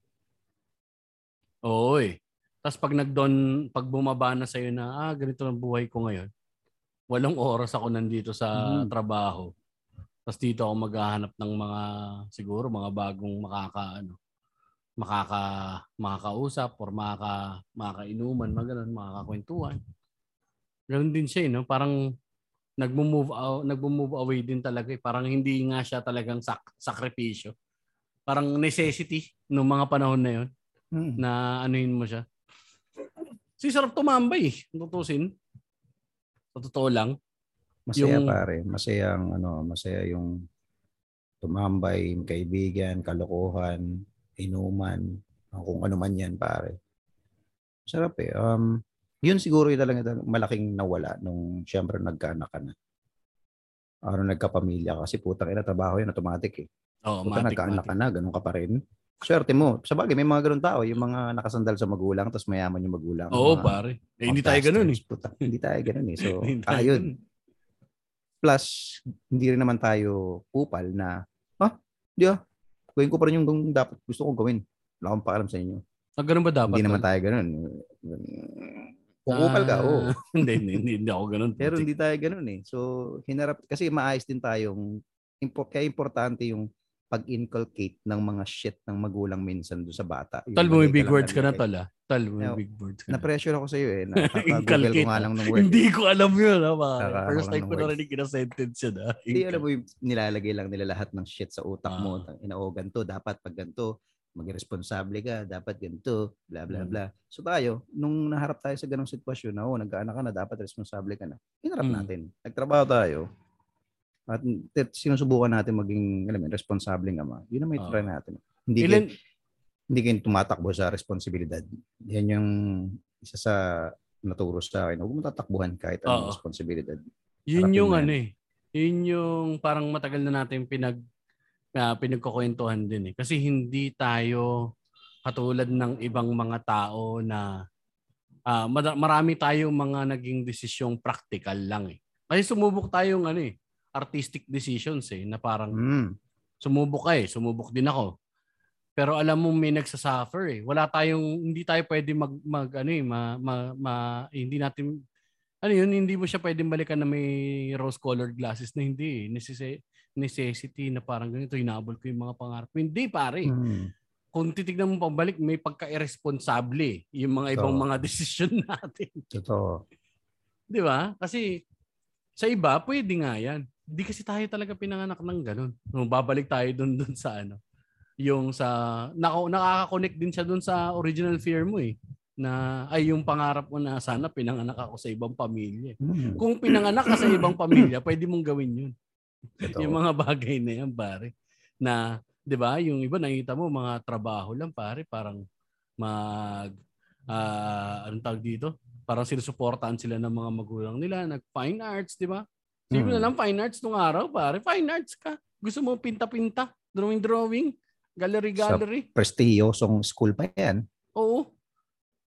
Oo eh. Tapos pag nagdon, pag bumaba na sa'yo na, ah, ganito ang buhay ko ngayon, walong oras ako nandito sa Mhm. trabaho. Tapos dito ako maghahanap ng mga siguro mga bagong makaka ano makaka makakausap or makaka makakainuman, mga ganun, makakakwentuhan. Ganun din siya, eh, no? Parang nagmo-move out, nagmo-move away din talaga. Eh. Parang hindi nga siya talagang sak- sakripisyo. Parang necessity nung mga panahon na 'yon Mm. na anuhin mo siya. Si sarap tumambay, eh, tutusin. Sa totoo lang. Masaya Yung- pare, masaya ang ano, masaya yung tumambay, kaibigan, kalokohan, inuman, kung ano man yan pare. Sarap eh. Um, yun siguro yung talaga malaking nawala nung siyempre nagkaanak ka na. Ano nagkapamilya kasi putang ina trabaho yun automatic eh. Oo, Puta nagkaanak ka na, ganun ka pa rin. Swerte mo. Sa bagay, may mga ganun tao. Yung mga nakasandal sa magulang, tapos mayaman yung magulang. Oo, Mga- pare. Eh, hindi tayo ganun eh. puta. Hindi tayo ganun eh. So, Hindi ayun. ganun. Plus, hindi rin naman tayo kupal na, ah, di ah, gawin ko pa rin yung dapat gusto kong gawin. Wala akong pakialam sa inyo. Ah, ganun ba dapat? hindi naman tayo ganun. Kung ka, oo. Ah, hindi, hindi, hindi, hindi ako ganun. Pero hindi tayo ganun eh. So, hinarap, kasi maayos din tayong, impo, kaya importante yung pag-inculcate ng mga shit ng magulang minsan doon sa bata. Yung Tal mo mali big words ka na talaga eh. ah. Tal mo Eh, big words ka na. Na-pressure ako sa iyo eh. Nakaka-google ko nga ah. lang ng word. Hindi ko alam yun ha, pare. Nakakakuha First time ko words. narinig na sentence yun ha. Hindi alam mo yung nilalagay lang nila lahat ng shit sa utak mo. Ah. Ina, oh, ganito, dapat pag ganito, magresponsable ka, dapat ganito, bla bla Mm. bla. So tayo, nung naharap tayo sa ganong sitwasyon na, oh, nagkaanak ka na, dapat responsable ka na. Hinarap Mm. natin. Nagtrabaho tayo. At sinusubukan natin maging, alam mo, responsable ama. Yun ang may Oo. try natin. Hindi Ilan, kayo, hindi kayo tumatakbo sa responsibilidad. Yan yung isa sa naturo sa akin. Huwag mo tatakbuhan kahit anong Oo. responsibilidad. yun Harapin yung ano eh. Yun yung parang matagal na natin pinag uh, pinagkukwentuhan din eh. Kasi hindi tayo katulad ng ibang mga tao na ah, mada- marami tayong mga naging desisyong practical lang eh. Kasi sumubok tayong ano eh, artistic decisions eh, na parang Mm. sumubok ka eh, sumubok din ako. Pero alam mo may nagsasuffer eh. Wala tayong hindi tayo pwede mag, mag ano eh, ma, ma, ma- hindi natin ano yun, hindi mo siya pwedeng balikan na may rose-colored glasses na hindi eh. Necess- necessity na parang ganito, hinabol ko yung mga pangarap. Hindi pare. Mm. Kung titignan mo pabalik, may pagka-irresponsable eh, yung mga ibang Oo. mga desisyon natin. Totoo. Di ba? Kasi sa iba, pwede nga yan. Hindi kasi tayo talaga pinanganak ng ganun. No, babalik tayo dun, dun sa ano. Yung sa, naka, nakaka-connect din siya dun sa original fear mo eh. Na, ay yung pangarap mo na sana pinanganak ako sa ibang pamilya. Mm. Kung pinanganak ka sa ibang pamilya, pwede mong gawin yun. Totoo. Yung mga bagay na yan, pare. Na, di ba, yung iba nakita mo, mga trabaho lang, pare. Parang mag, ah anong tawag dito? Parang sinusuportahan sila ng mga magulang nila. Nag-fine arts, di ba? Sige Mm. na lang, fine arts nung araw, pare. Fine arts ka. Gusto mo pinta-pinta, drawing-drawing, gallery-gallery. Prestiyosong school pa yan. Oo.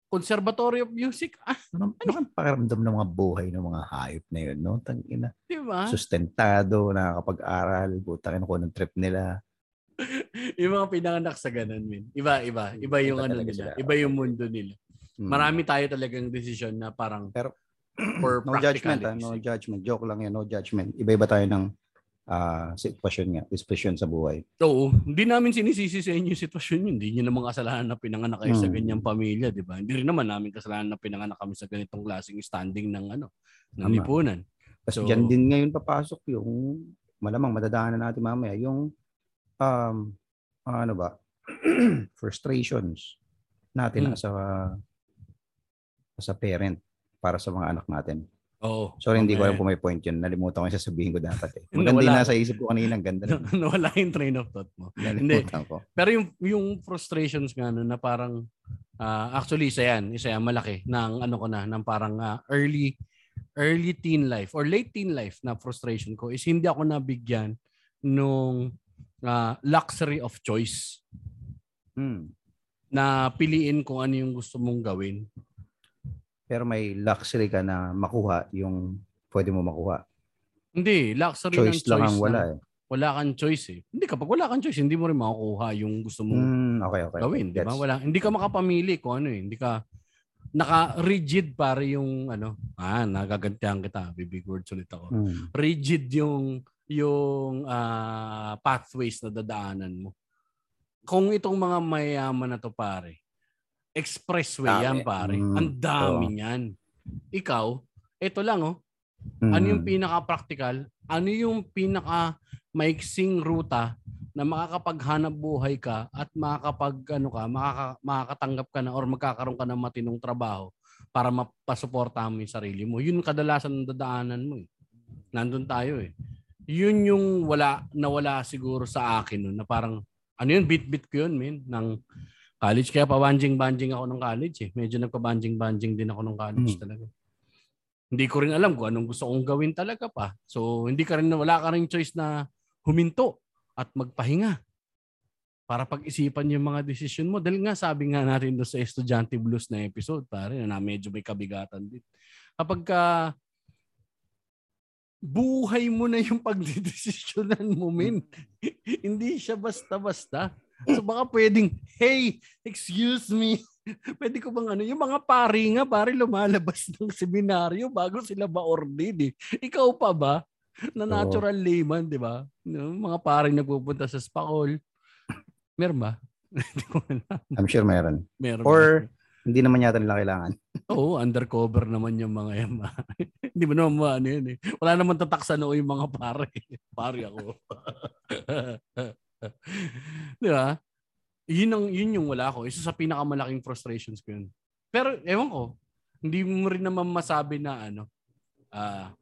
Conservatory of Music. Ah, Ano, ano ang pakiramdam ng mga buhay ng mga hayop na yun, no? Tangina. di ba? Sustentado, nakakapag-aral, butang ko ng trip nila. yung mga pinanganak sa ganun, min. Iba, iba. Iba yung Iba ano nila. sila. Iba yung mundo nila. Mm. Marami tayo talagang desisyon na parang Pero, for no judgment, ah, practicalities. no judgment. Joke lang yan, no judgment. Iba-iba tayo ng ah, sitwasyon nga, sitwasyon sa buhay. Oo, hindi namin sinisisi sa inyo yung sitwasyon yun. Hindi nyo naman kasalanan na pinanganak kayo sa Hmm. ganyang pamilya, di ba? Hindi rin naman namin kasalanan na pinanganak kami sa ganitong klaseng standing ng ano, ng Tama. lipunan. Tapos So- dyan din ngayon papasok yung, malamang madadaanan natin mamaya, yung, um, ano ba, frustrations natin Mm. as a, as a parent para sa mga anak natin. Oo. Sorry, hindi ko alam kung may point yun. Nalimutan ko yung sasabihin ko dapat eh. Maganda yung nasa isip ko kanina. Ang ganda na. Nawala yung train of thought mo. Nalimutan ko. Pero yung yung frustrations nga no, na parang ah, actually isa yan, isa yan malaki ng ano ko na ng parang ah, early early teen life or late teen life na frustration ko is hindi ako nabigyan nung ah, luxury of choice Hmm. na piliin kung ano yung gusto mong gawin. Pero may luxury ka na makuha yung pwede mo makuha. Hindi, luxury Choice ng lang choice ang wala na eh. wala kang choice eh. Hindi kapag wala kang choice, hindi mo rin makukuha yung gusto mong Hmm, okay, okay. gawin, di ba? Wala, hindi ka makapamili kung ano eh. Hindi ka naka-rigid pare yung ano, ah, nagagantihan kita, bibig words ulit ako. Mm. Rigid yung yung ah, pathways na dadaanan mo. Kung itong mga mayaman na to pare, expressway Dami. yan pare. Mm, Ang dami niyan. Ikaw, ito lang oh, ano yung Mm. pinaka-practical? Ano yung pinaka maiksing ruta na makakapaghanap buhay ka at makakapag ano ka, makaka, makakatanggap ka na or magkakaroon ka ng matinong trabaho para mapasuportahan mo yung sarili mo. Yun kadalasan ng dadaanan mo eh. Nandun tayo eh. Yun yung wala nawala siguro sa akin nun, na parang ano yun bit-bit ko yun men ng college kaya pabanjing-banjing ako ng college eh. Medyo nagpabanjing-banjing din ako ng college Mm. talaga hindi ko rin alam kung anong gusto kong gawin talaga pa. So, hindi ka rin, wala ka rin choice na huminto at magpahinga para pag-isipan yung mga desisyon mo. Dahil nga sabi nga natin doon sa Estudyante Blues na episode, pare, na medyo may kabigatan din. Kapag ka buhay mo na yung pagdidesisyonan mo, min. hindi siya basta-basta. So baka pwedeng, hey, excuse me, pwede ko bang ano, yung mga pari nga, pare lumalabas ng seminaryo bago sila ba-ordain eh. Ikaw pa ba? Na Oo. natural layman, di ba? Yung mga pare nagpupunta sa Spacol. Meron ba? I'm sure meron. Meron Or-? Hindi naman yata nila kailangan. Oo, undercover naman yung mga yan. ma. Hindi mo naman maano yun eh. Wala naman tatak sa noo yung mga pare. Pare ako. Di ba? Yun, ang, yun yung wala ko. Isa sa pinakamalaking frustrations ko yun. Pero ewan ko, hindi mo rin naman masabi na ano, ah,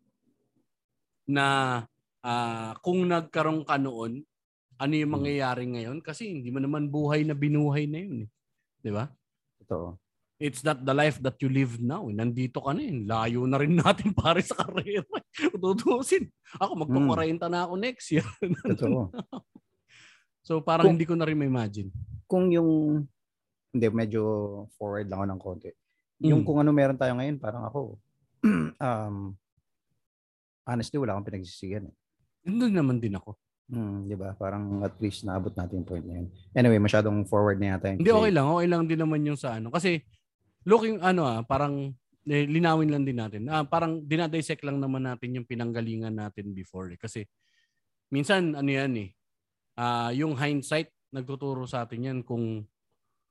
na ah, kung nagkaroon ka noon, ano yung mangyayari ngayon? Kasi hindi mo naman buhay na binuhay na yun. Eh. Di ba? Totoo. It's not the life that you live now. Nandito ka na eh. Layo na rin natin pare sa karera. Tutusin. Ako magpa-40 na ako next year. Totoo. So parang Kung- hindi ko na rin ma-imagine. kung yung hindi medyo forward lang ako ng konti. Yung Mm. kung ano meron tayo ngayon, parang ako um honestly wala akong pinagsisigan. Eh. Nandun naman din ako. Hmm, 'di ba? Parang at least naabot natin yung point na yun. Anyway, masyadong forward na yata. Hindi okay lang. Okay lang din naman yung sa ano. Kasi looking ano ah, parang eh, linawin lang din natin. Ah, parang dinadissect lang naman natin yung pinanggalingan natin before. Eh. Kasi minsan ano yan eh. Ah, yung hindsight nagtuturo sa atin yan kung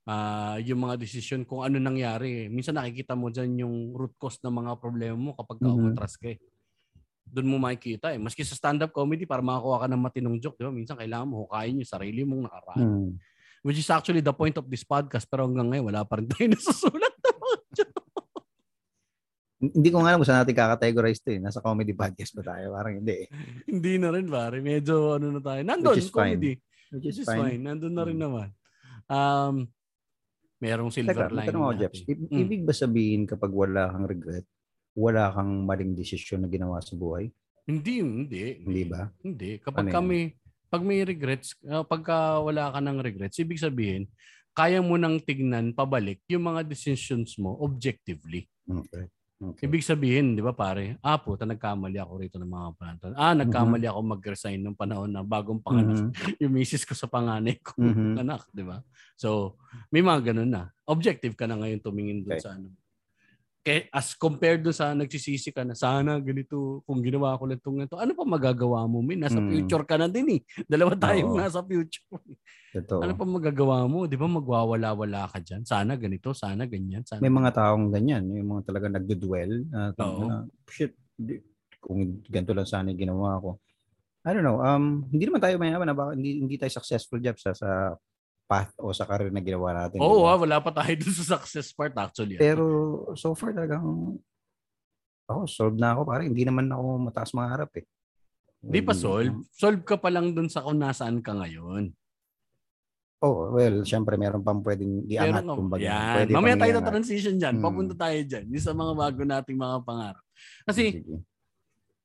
ah, yung mga desisyon kung ano nangyari. Minsan nakikita mo dyan yung root cause ng mga problema mo kapag ka Mhm. umatras ka eh. Doon mo makikita eh. Maski sa stand-up comedy, para makakuha ka ng matinong joke, di ba? Minsan kailangan mo hukayin yung sarili mong nakaraan. Hmm. Which is actually the point of this podcast. Pero hanggang ngayon, wala pa rin tayo nasusulat na mga joke. Hindi ko nga alam kung saan natin kakategorize to eh. Nasa comedy podcast ba tayo? Parang hindi eh. Hindi na rin, pare. Medyo ano na tayo. Nandun, Which is fine. comedy. Which Which is is fine. Nandun na rin Mm. naman. Um, merong silver Teka, lining natin. Jeps. I- Mm. Ibig ba sabihin kapag wala kang regret, wala kang maling desisyon na ginawa sa buhay? Hindi, hindi. Hindi ba? Hindi. Kapag Ano kami, pag may regrets, uh, pagka wala ka ng regrets, ibig sabihin, kaya mo nang tignan pabalik yung mga decisions mo objectively. Okay. Okay. Ibig sabihin, di ba pare, ah puta, nagkamali ako rito ng mga panahon. Ah, nagkamali ako mag-resign ng panahon na bagong panganak Mhm. yung misis ko sa panganay ko. Mhm. anak, di ba? So, may mga ganun na. Objective ka na ngayon tumingin doon Okay. sa ano. As compared doon sa nagsisisi ka na sana ganito, kung ginawa ko lang itong ito, ano pa magagawa mo, min? Nasa Mm. future ka na din eh. Dalawa tayong Oo. nasa future. Totoo. Ano pa magagawa mo? Di ba magwawala-wala ka dyan? Sana ganito, sana ganyan. Sana May mga taong ganyan, yung mga talaga nagdo-dwell. na Oo. na, shit, di- kung ganito lang sana yung ginawa ko. I don't know, um, hindi naman tayo mayaman na baka hindi, hindi tayo successful job sa, sa path o sa career na ginawa natin. Oo, ba? ah, wala pa tayo dun sa success part actually. Pero so far talagang ako, solved na ako. Parang hindi naman ako mataas mga harap eh. Di pa solve. Solve ka pa lang dun sa kung nasaan ka ngayon. Oh, well, syempre meron pang pwedeng iangat. Ka- kumbaga. Yan. Pwede Mamaya tayo na transition dyan. Hmm. Papunta tayo dyan. Yung sa mga bago nating mga pangarap. Kasi Sige.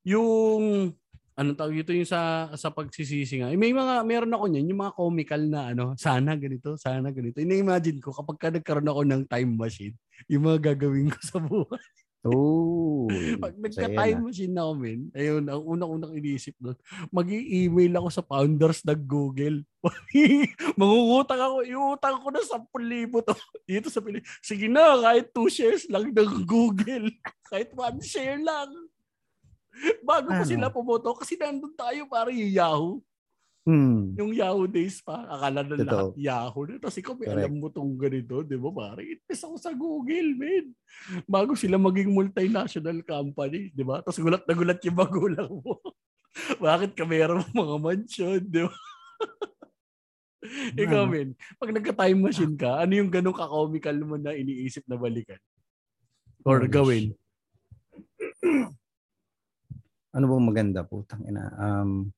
yung ano tawag ito yung sa sa pagsisisi nga. eh, May mga meron ako niyan, yung mga comical na ano, sana ganito, sana ganito. Ina-imagine ko kapag ka nagkaroon ako ng time machine, yung mga gagawin ko sa buhay. Oh, Pag nagka-time na. machine na kami, ayun, ang unang-unang iniisip doon, mag email ako sa founders ng Google. Mangungutang ako, iutang ko na 10,000 to. Dito sa Pilipinas. Sige na, kahit 2 shares lang ng Google. kahit 1 share lang. Bago pa Ano? sila pumoto, kasi nandun tayo para yung Yahoo. Hmm. Yung Yahoo days pa, akala na lahat Yahoo na. Tapos ikaw, may Correct. alam mo tong ganito, di ba? Pare, invest ako sa Google, man. Bago sila maging multinational company, di ba? Tapos gulat na gulat yung magulang mo. Bakit ka meron mga mansion, di ba? Ikaw, Ano? men, pag nagka-time machine ka, ano yung ganun ka-comical mo na iniisip na balikan? Or Holy gawin? Ano bang maganda? Putang ina. Um,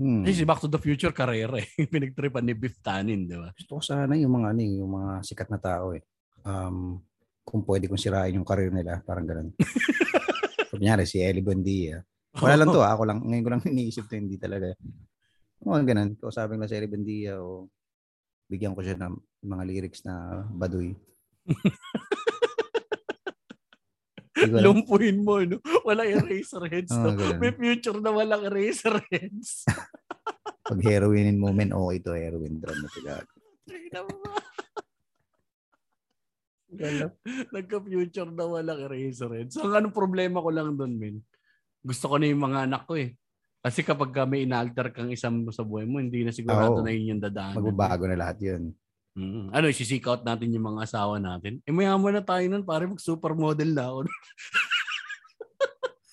hmm. Kasi si Back to the Future, karera eh. Pinagtripan ni Biff Tannen, di ba? Gusto ko sana yung mga ano, eh, yung mga sikat na tao eh. Um, kung pwede kong sirain yung career nila, parang ganun. Kunyari si Ellie Buendia. Wala lang to, ah. ako lang, ngayon ko lang iniisip to, hindi talaga. Mga ganun, kausapin lang si Ellie Buendia o bigyan ko siya ng mga lyrics na baduy. Lumpuhin mo, no? Walang eraser heads, Oo, no? ganun. May future na walang eraser heads. Pag heroinin mo, men, okay to, heroin drum na tiga. Nagka-future na walang eraser heads. So, ang anong problema ko lang doon, men? Gusto ko na yung mga anak ko, eh. Kasi kapag ka may inalter kang isang sa buhay mo, hindi na sigurado Oo. na yun yung dadaanan. Magbabago na lahat yun. Mm. Ano, isi-seek out natin yung mga asawa natin. Eh, mayaman na tayo nun, pare mag-supermodel na ako.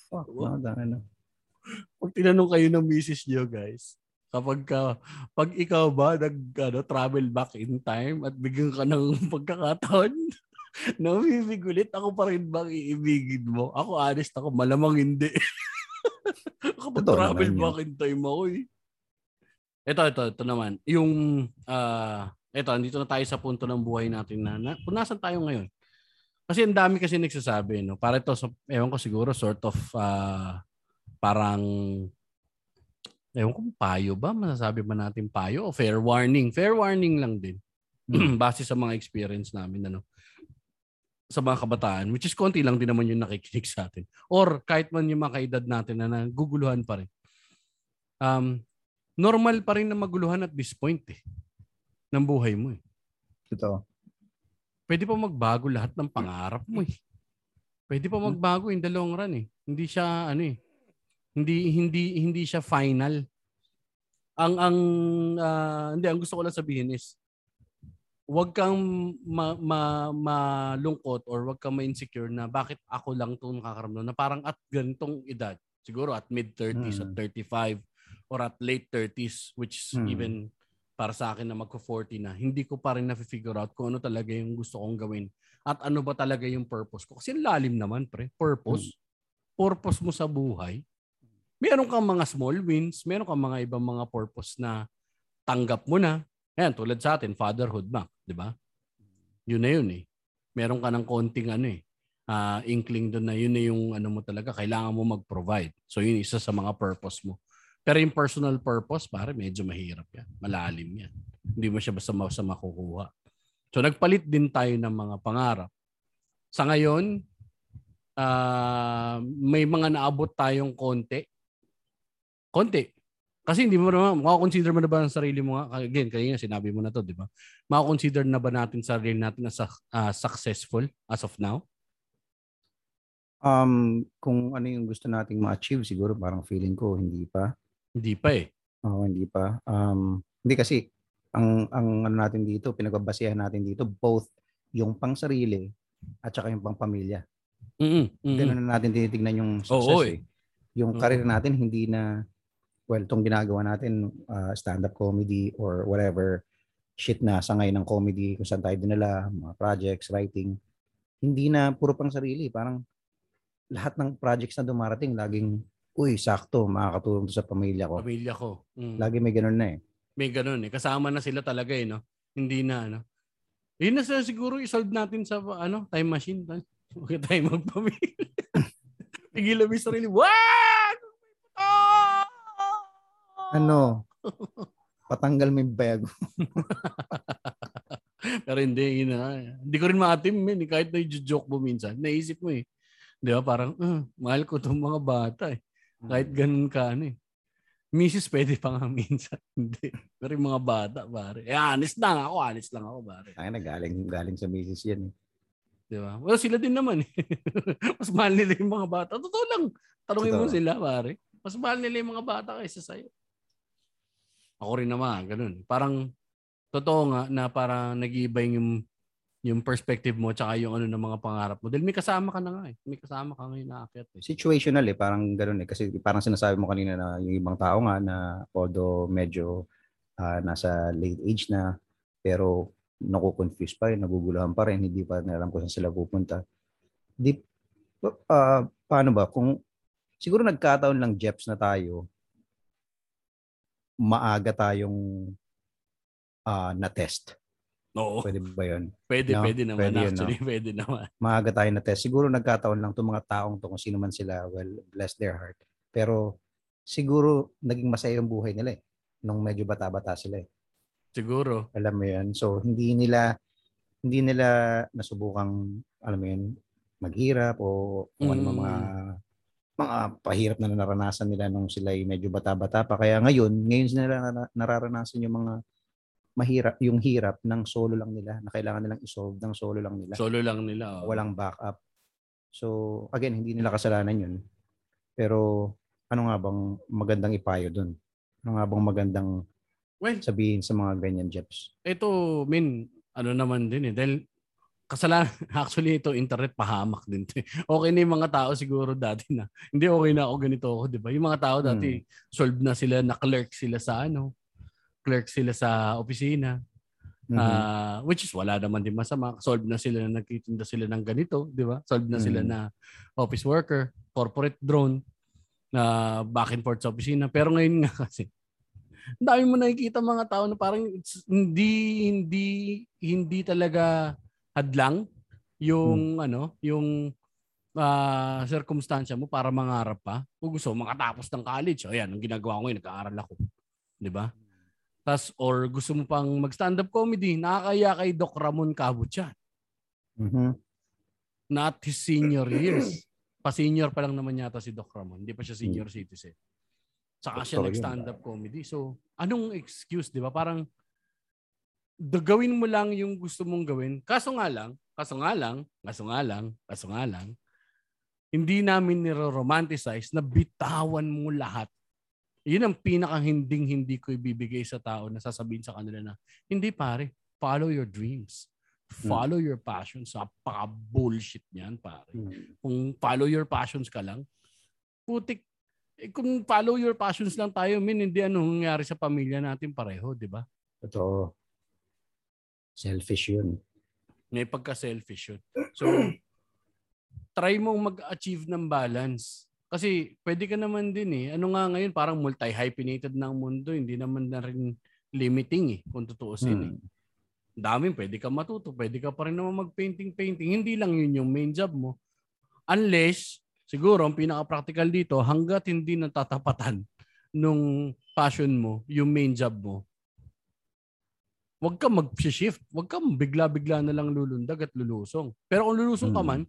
Fuck, Wow. mga ano. Pag tinanong kayo ng misis nyo, guys, kapag ka, pag ikaw ba nag ano, travel back in time at bigyan ka ng pagkakataon na umibig ako pa rin bang iibigin mo? Ako honest ako, malamang hindi. Kapag Totoo travel back in time ako eh. Ito, ito, ito naman. Yung, ah, ito, andito na tayo sa punto ng buhay natin na, na kung nasan tayo ngayon. Kasi ang dami kasi nagsasabi, no? Para ito, sa, ewan ko siguro, sort of, ah, parang, ewan ko, payo ba? Masasabi ba natin payo? O fair warning? Fair warning lang din. Base sa mga experience namin, ano? sa mga kabataan, which is konti lang din naman yung nakikinig sa atin. Or kahit man yung mga kaedad natin na naguguluhan pa rin. Um, normal pa rin na maguluhan at this point eh, ng buhay mo eh. Totoo. Pwede pa magbago lahat ng pangarap mo eh. Pwede pa magbago in the long run eh. Hindi siya ano eh. Hindi hindi hindi siya final. Ang ang ah, hindi ang gusto ko lang sabihin is wag kang ma, ma, malungkot or wag kang ma-insecure na bakit ako lang itong nakakaramdam na parang at ganitong edad, siguro at mid-30s, Mm. at 35, or at late 30s, which is Mm. even para sa akin na magko-40 na, hindi ko pa rin na-figure out kung ano talaga yung gusto kong gawin at ano ba talaga yung purpose ko. Kasi lalim naman, pre. Purpose. Purpose mo sa buhay. Meron kang mga small wins, meron kang mga ibang mga purpose na tanggap mo na. Ayan, tulad sa atin, fatherhood, Mac, di ba? Yun na yun eh. Meron ka ng konting ano eh, ah, inkling doon na yun na yung ano mo talaga, kailangan mo mag-provide. So yun isa sa mga purpose mo. Pero yung personal purpose, pare, medyo mahirap yan. Malalim yan. Hindi mo siya basta basta makukuha. So nagpalit din tayo ng mga pangarap. Sa ngayon, ah, may mga naabot tayong konti. Konti. Kasi hindi mo naman, makakonsider mo na ba ang sarili mo nga? Again, kanina sinabi mo na to, di ba? Makakonsider na ba natin sarili natin as ah, successful as of now? Um, kung ano yung gusto nating ma-achieve, siguro parang feeling ko hindi pa. Hindi pa eh. Oo, hindi pa. Um, hindi kasi ang ang ano natin dito, pinagbabasehan natin dito both yung pang sarili at saka yung pang pamilya. Mm-mm, mm-mm. Ganun na natin tinitignan yung Oo, success. eh. eh. Yung Oo. career natin hindi na well, tong ginagawa natin uh, stand-up comedy or whatever shit na sangay ng comedy kung saan tayo dinala, mga projects, writing. Hindi na puro pang sarili, parang lahat ng projects na dumarating laging uy, sakto, makakatulong to sa pamilya ko. Pamilya ko. Mm. Lagi may ganun na eh. May ganun eh. Kasama na sila talaga eh, no? Hindi na, ano? Yun na siguro isolve natin sa ano time machine. Okay tayo magpamilya. Pigilan mo yung sarili. Wag! Ah! Ano? Patanggal mo yung bag. Pero hindi, yun na. Hindi ko rin maatim, eh. Kahit na joke mo minsan. Naisip mo eh. Di ba? Parang, uh, mahal ko itong mga bata eh. Kahit ganun ka ano eh. Misis pwede pa nga minsan. Hindi. Pero yung mga bata, pare. Eh, honest lang ako. Honest lang ako, pare. Ay, na, galing, sa misis yan. Eh. Di ba? Well, sila din naman eh. Mas mahal nila yung mga bata. Totoo lang. Tanungin mo sila, pare. Mas mahal nila yung mga bata kaysa sa'yo. Ako rin naman, ganun. Parang, totoo nga na parang nag-iiba yung yung perspective mo tsaka yung ano ng mga pangarap mo. Dahil may kasama ka na nga eh. May kasama ka ngayon na aakyat eh. Situational eh. Parang ganun eh. Kasi parang sinasabi mo kanina na yung ibang tao nga na although medyo uh, nasa late age na pero nakukonfuse pa rin, naguguluhan pa rin, hindi pa alam kung saan sila pupunta. Di, uh, paano ba? Kung siguro nagkataon lang Jeps na tayo, maaga tayong uh, na-test Oo. Pwede ba yun? Pwede, no? pwede naman. Pwede actually, yun, no? pwede naman. Maaga tayo na test. Siguro nagkataon lang itong mga taong to kung sino man sila, well, bless their heart. Pero siguro naging masaya yung buhay nila eh. Nung medyo bata-bata sila eh. Siguro. Alam mo yun. So, hindi nila hindi nila nasubukang, alam mo yun, maghirap o kung mm. ano mga mga pahirap na naranasan nila nung sila ay medyo bata-bata pa. Kaya ngayon, ngayon sila nararanasan yung mga mahirap yung hirap ng solo lang nila na kailangan nilang isolve ng solo lang nila. Solo lang nila. Oh. Walang backup. So again, hindi nila kasalanan 'yun. Pero ano nga bang magandang ipayo doon? Ano nga bang magandang well, sabihin sa mga ganyan Jeps? Ito, min, ano naman din eh. Dahil kasalanan, actually ito internet pahamak din. okay na yung mga tao siguro dati na. Hindi okay na ako ganito ako, di ba? Yung mga tao dati, hmm. solve na sila, na-clerk sila sa ano, clerk sila sa opisina. Mm-hmm. Uh, which is wala naman din masama. Solve na sila na nagtitinda sila ng ganito, di ba? Solve na mm-hmm. sila na office worker, corporate drone, na uh, back and forth sa opisina. Pero ngayon nga kasi, dami mo nakikita mga tao na parang hindi hindi hindi talaga hadlang yung hmm. ano, yung uh, circumstansya mo para mangarap pa. Kung gusto makatapos ng college, ayan, ang ginagawa ko ngayon, nag-aaral ako. 'Di ba? Tas or gusto mo pang mag-stand-up comedy, nakakaya kay Doc Ramon Cabot yan. Mm-hmm. Not his senior years. Pa-senior pa lang naman yata si Doc Ramon. Hindi pa siya senior mm-hmm. citizen. Saka siya nag-stand-up comedy. So, anong excuse, di ba? Parang, gawin mo lang yung gusto mong gawin. Kaso nga lang, kaso nga lang, kaso nga lang, kaso nga lang, hindi namin niro-romanticize na bitawan mo lahat yun ang pinaka hinding hindi ko ibibigay sa tao na sasabihin sa kanila na, hindi pare, follow your dreams. Follow hmm. your passions. Napaka-bullshit niyan, pare. Hmm. Kung follow your passions ka lang, putik, eh, kung follow your passions lang tayo, min, hindi anong nangyari sa pamilya natin pareho, di ba? Totoo. Selfish yun. May pagka-selfish yun. So, try mong mag-achieve ng balance kasi pwede ka naman din eh. Ano nga ngayon, parang multi-hyphenated na ang mundo. Hindi naman na rin limiting eh, kung tutuusin hmm. eh. Daming pwede ka matuto. Pwede ka pa rin naman mag-painting-painting. Hindi lang yun yung main job mo. Unless, siguro, ang pinaka-practical dito, hanggat hindi natatapatan nung passion mo, yung main job mo, huwag ka mag-shift. Huwag ka bigla-bigla na lang lulundag at lulusong. Pero kung lulusong hmm. ka man,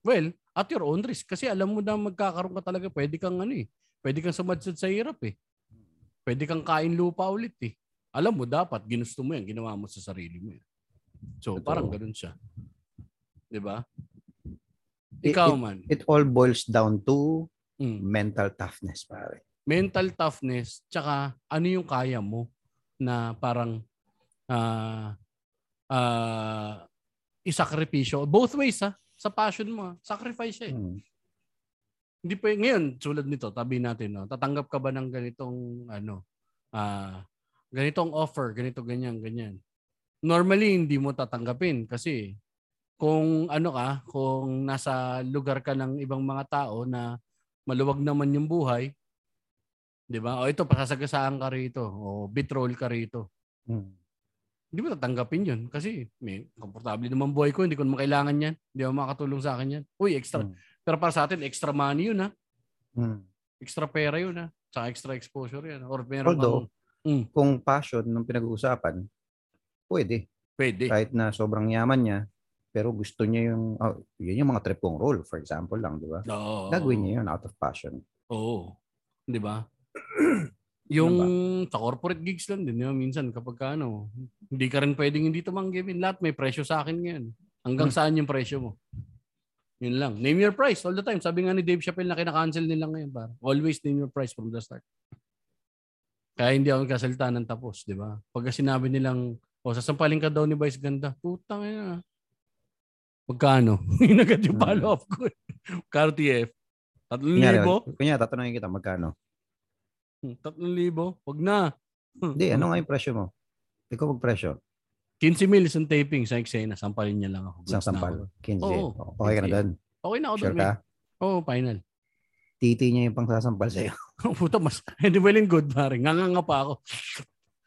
well, at your own risk. Kasi alam mo na magkakaroon ka talaga, pwede kang ano eh, pwede kang sumadsad sa hirap eh. Pwede kang kain lupa ulit eh. Alam mo, dapat ginusto mo yan, ginawa mo sa sarili mo yan. So, Ito. parang ganun siya. 'Di ba? Ikaw it, man. It, it all boils down to mm. mental toughness, pare. Mental toughness, tsaka ano yung kaya mo na parang uh, uh, isakripisyo. Both ways ha sa passion mo. Sacrifice siya eh. Hmm. Hindi pa ngayon tulad nito, tabi natin no. Tatanggap ka ba ng ganitong ano ah uh, ganitong offer, ganito ganyan ganyan. Normally hindi mo tatanggapin kasi kung ano ka, kung nasa lugar ka ng ibang mga tao na maluwag naman yung buhay, 'di ba? O ito pasasagasaan ka rito, o bitrol ka rito. Hmm hindi mo tatanggapin yun kasi may komportable naman buhay ko, hindi ko naman kailangan yan. Hindi mo makatulong sa akin yan. Uy, extra. Hmm. Pero para sa atin, extra money yun ha. Hmm. Extra pera yun ha. Sa extra exposure yan. Or meron Although, kang, mm. kung passion ng pinag-uusapan, pwede. Pwede. Kahit na sobrang yaman niya, pero gusto niya yung, oh, yun yung mga trip kong role, for example lang, di ba? Oo. Gagawin niya yun out of passion. Oo. Di ba? Yung sa corporate gigs lang din, di ba? minsan kapag ka, ano, hindi ka rin pwedeng hindi tumanggi. Min lahat may presyo sa akin ngayon. Hanggang Hmm. saan yung presyo mo? Yun lang. Name your price all the time. Sabi nga ni Dave Chappelle na kinakancel nila ngayon. Para. Always name your price from the start. Kaya hindi ako kasalita ng tapos, di ba? Pagka sinabi nilang, o sasampalin ka daw ni Vice Ganda, putang ina. Magkano? Yun agad yung Hmm. follow-up ko. Karo TF. Tatlong libo? kunyari, tatanungin kita, magkano? Hmm, Tatlong libo? Wag na. Hindi, ano nga yung presyo mo? Ikaw mag-presyo. 15 mil isang taping sa eksena. Sampalin niya lang ako. Isang sampal. ako. 15. Oo. okay ka na doon. Okay na ako Sure doon. ka? Oo, oh, final. Titi niya yung pang sasampal sa'yo. Puta, mas, hindi well and good, pare. Nganga pa ako.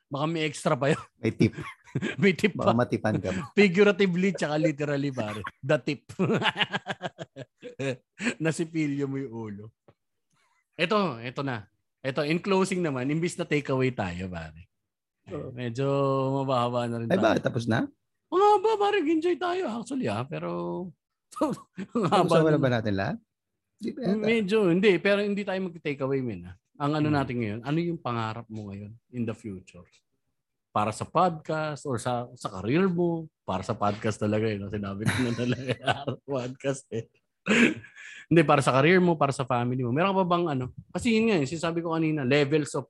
Baka may extra pa yun. May tip. may tip Baka pa. matipan ka. Figuratively, tsaka literally, pare. The tip. Nasipilyo mo yung ulo. Ito, ito na. Ito, in closing naman, imbis na takeaway tayo, pare. Medyo mababa na rin Ay, tayo. bakit? Tapos na? Mga ba, pare, enjoy tayo actually ah. Pero, ang haba Tapos na ba natin lahat? Ba? Medyo, hindi. Pero hindi tayo mag-take away, min. ah. Ang ano Hmm. natin ngayon, ano yung pangarap mo ngayon in the future? Para sa podcast or sa sa career mo? Para sa podcast talaga yun. Sinabi ko na talaga podcast eh. hindi, para sa career mo, para sa family mo. Meron ka ba bang ano? Kasi yun nga, yung sinasabi ko kanina, levels of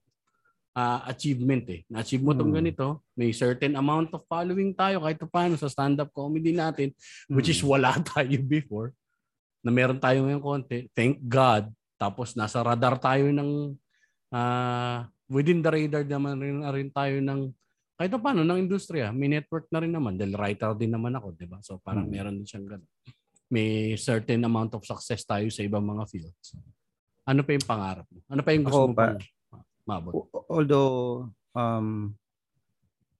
ah, achievement eh. Na-achieve mo tong Hmm. ganito, may certain amount of following tayo kahit pa paano sa stand-up comedy natin, which is Hmm. wala tayo before na meron tayo ngayong konti. Thank God. Tapos nasa radar tayo ng ah, within the radar naman rin, rin tayo ng kahit pa paano ng industriya. May network na rin naman dahil writer din naman ako, 'di ba? So parang Hmm. meron din siyang ganun. May certain amount of success tayo sa ibang mga fields. Ano pa yung pangarap mo? Ano pa yung gusto Ako mo pa- mabot? Although, um,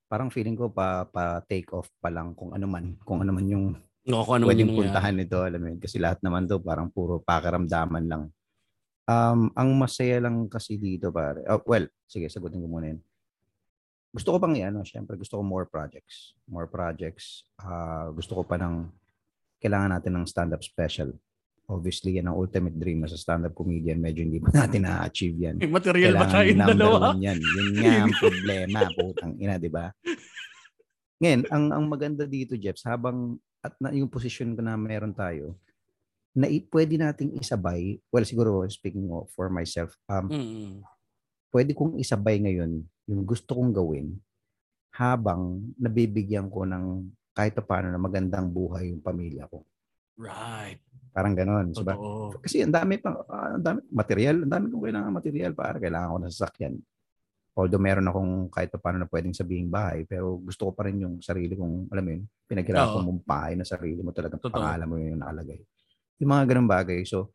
parang feeling ko pa pa take off pa lang kung ano man, kung ano man yung No, kung ano pwedeng yung puntahan nito, alam mo yun, kasi lahat naman to parang puro pakiramdaman lang. Um, ang masaya lang kasi dito pare. Oh, well, sige, sagutin ko muna yun. Gusto ko pang ano, syempre gusto ko more projects. More projects. Ah, gusto ko pa ng kailangan natin ng stand-up special. Obviously, yan ang ultimate dream na sa stand-up comedian. Medyo hindi pa natin na-achieve yan. May material ba Kailangan tayo number dalawa? yan. Yun nga ang problema, putang ina, di ba? Ngayon, ang ang maganda dito, Jeps, habang at na, yung position ko na meron tayo, na i- pwede nating isabay, well, siguro speaking of for myself, um, Mm-mm. pwede kong isabay ngayon yung gusto kong gawin habang nabibigyan ko ng kahit pa paano na magandang buhay yung pamilya ko. Right. Parang ganon. Diba? Totoo. Kasi ang dami pa, ah, ang dami, material, ang dami kong kailangan material para kailangan ko ng sasakyan. Although meron akong kahit pa paano na pwedeng sabihin bahay, pero gusto ko pa rin yung sarili kong, alam mo yun, pinaghirapan mong bahay na sarili mo talagang Totoo. pangalan mo yun yung nakalagay. Yung mga ganun bagay. So,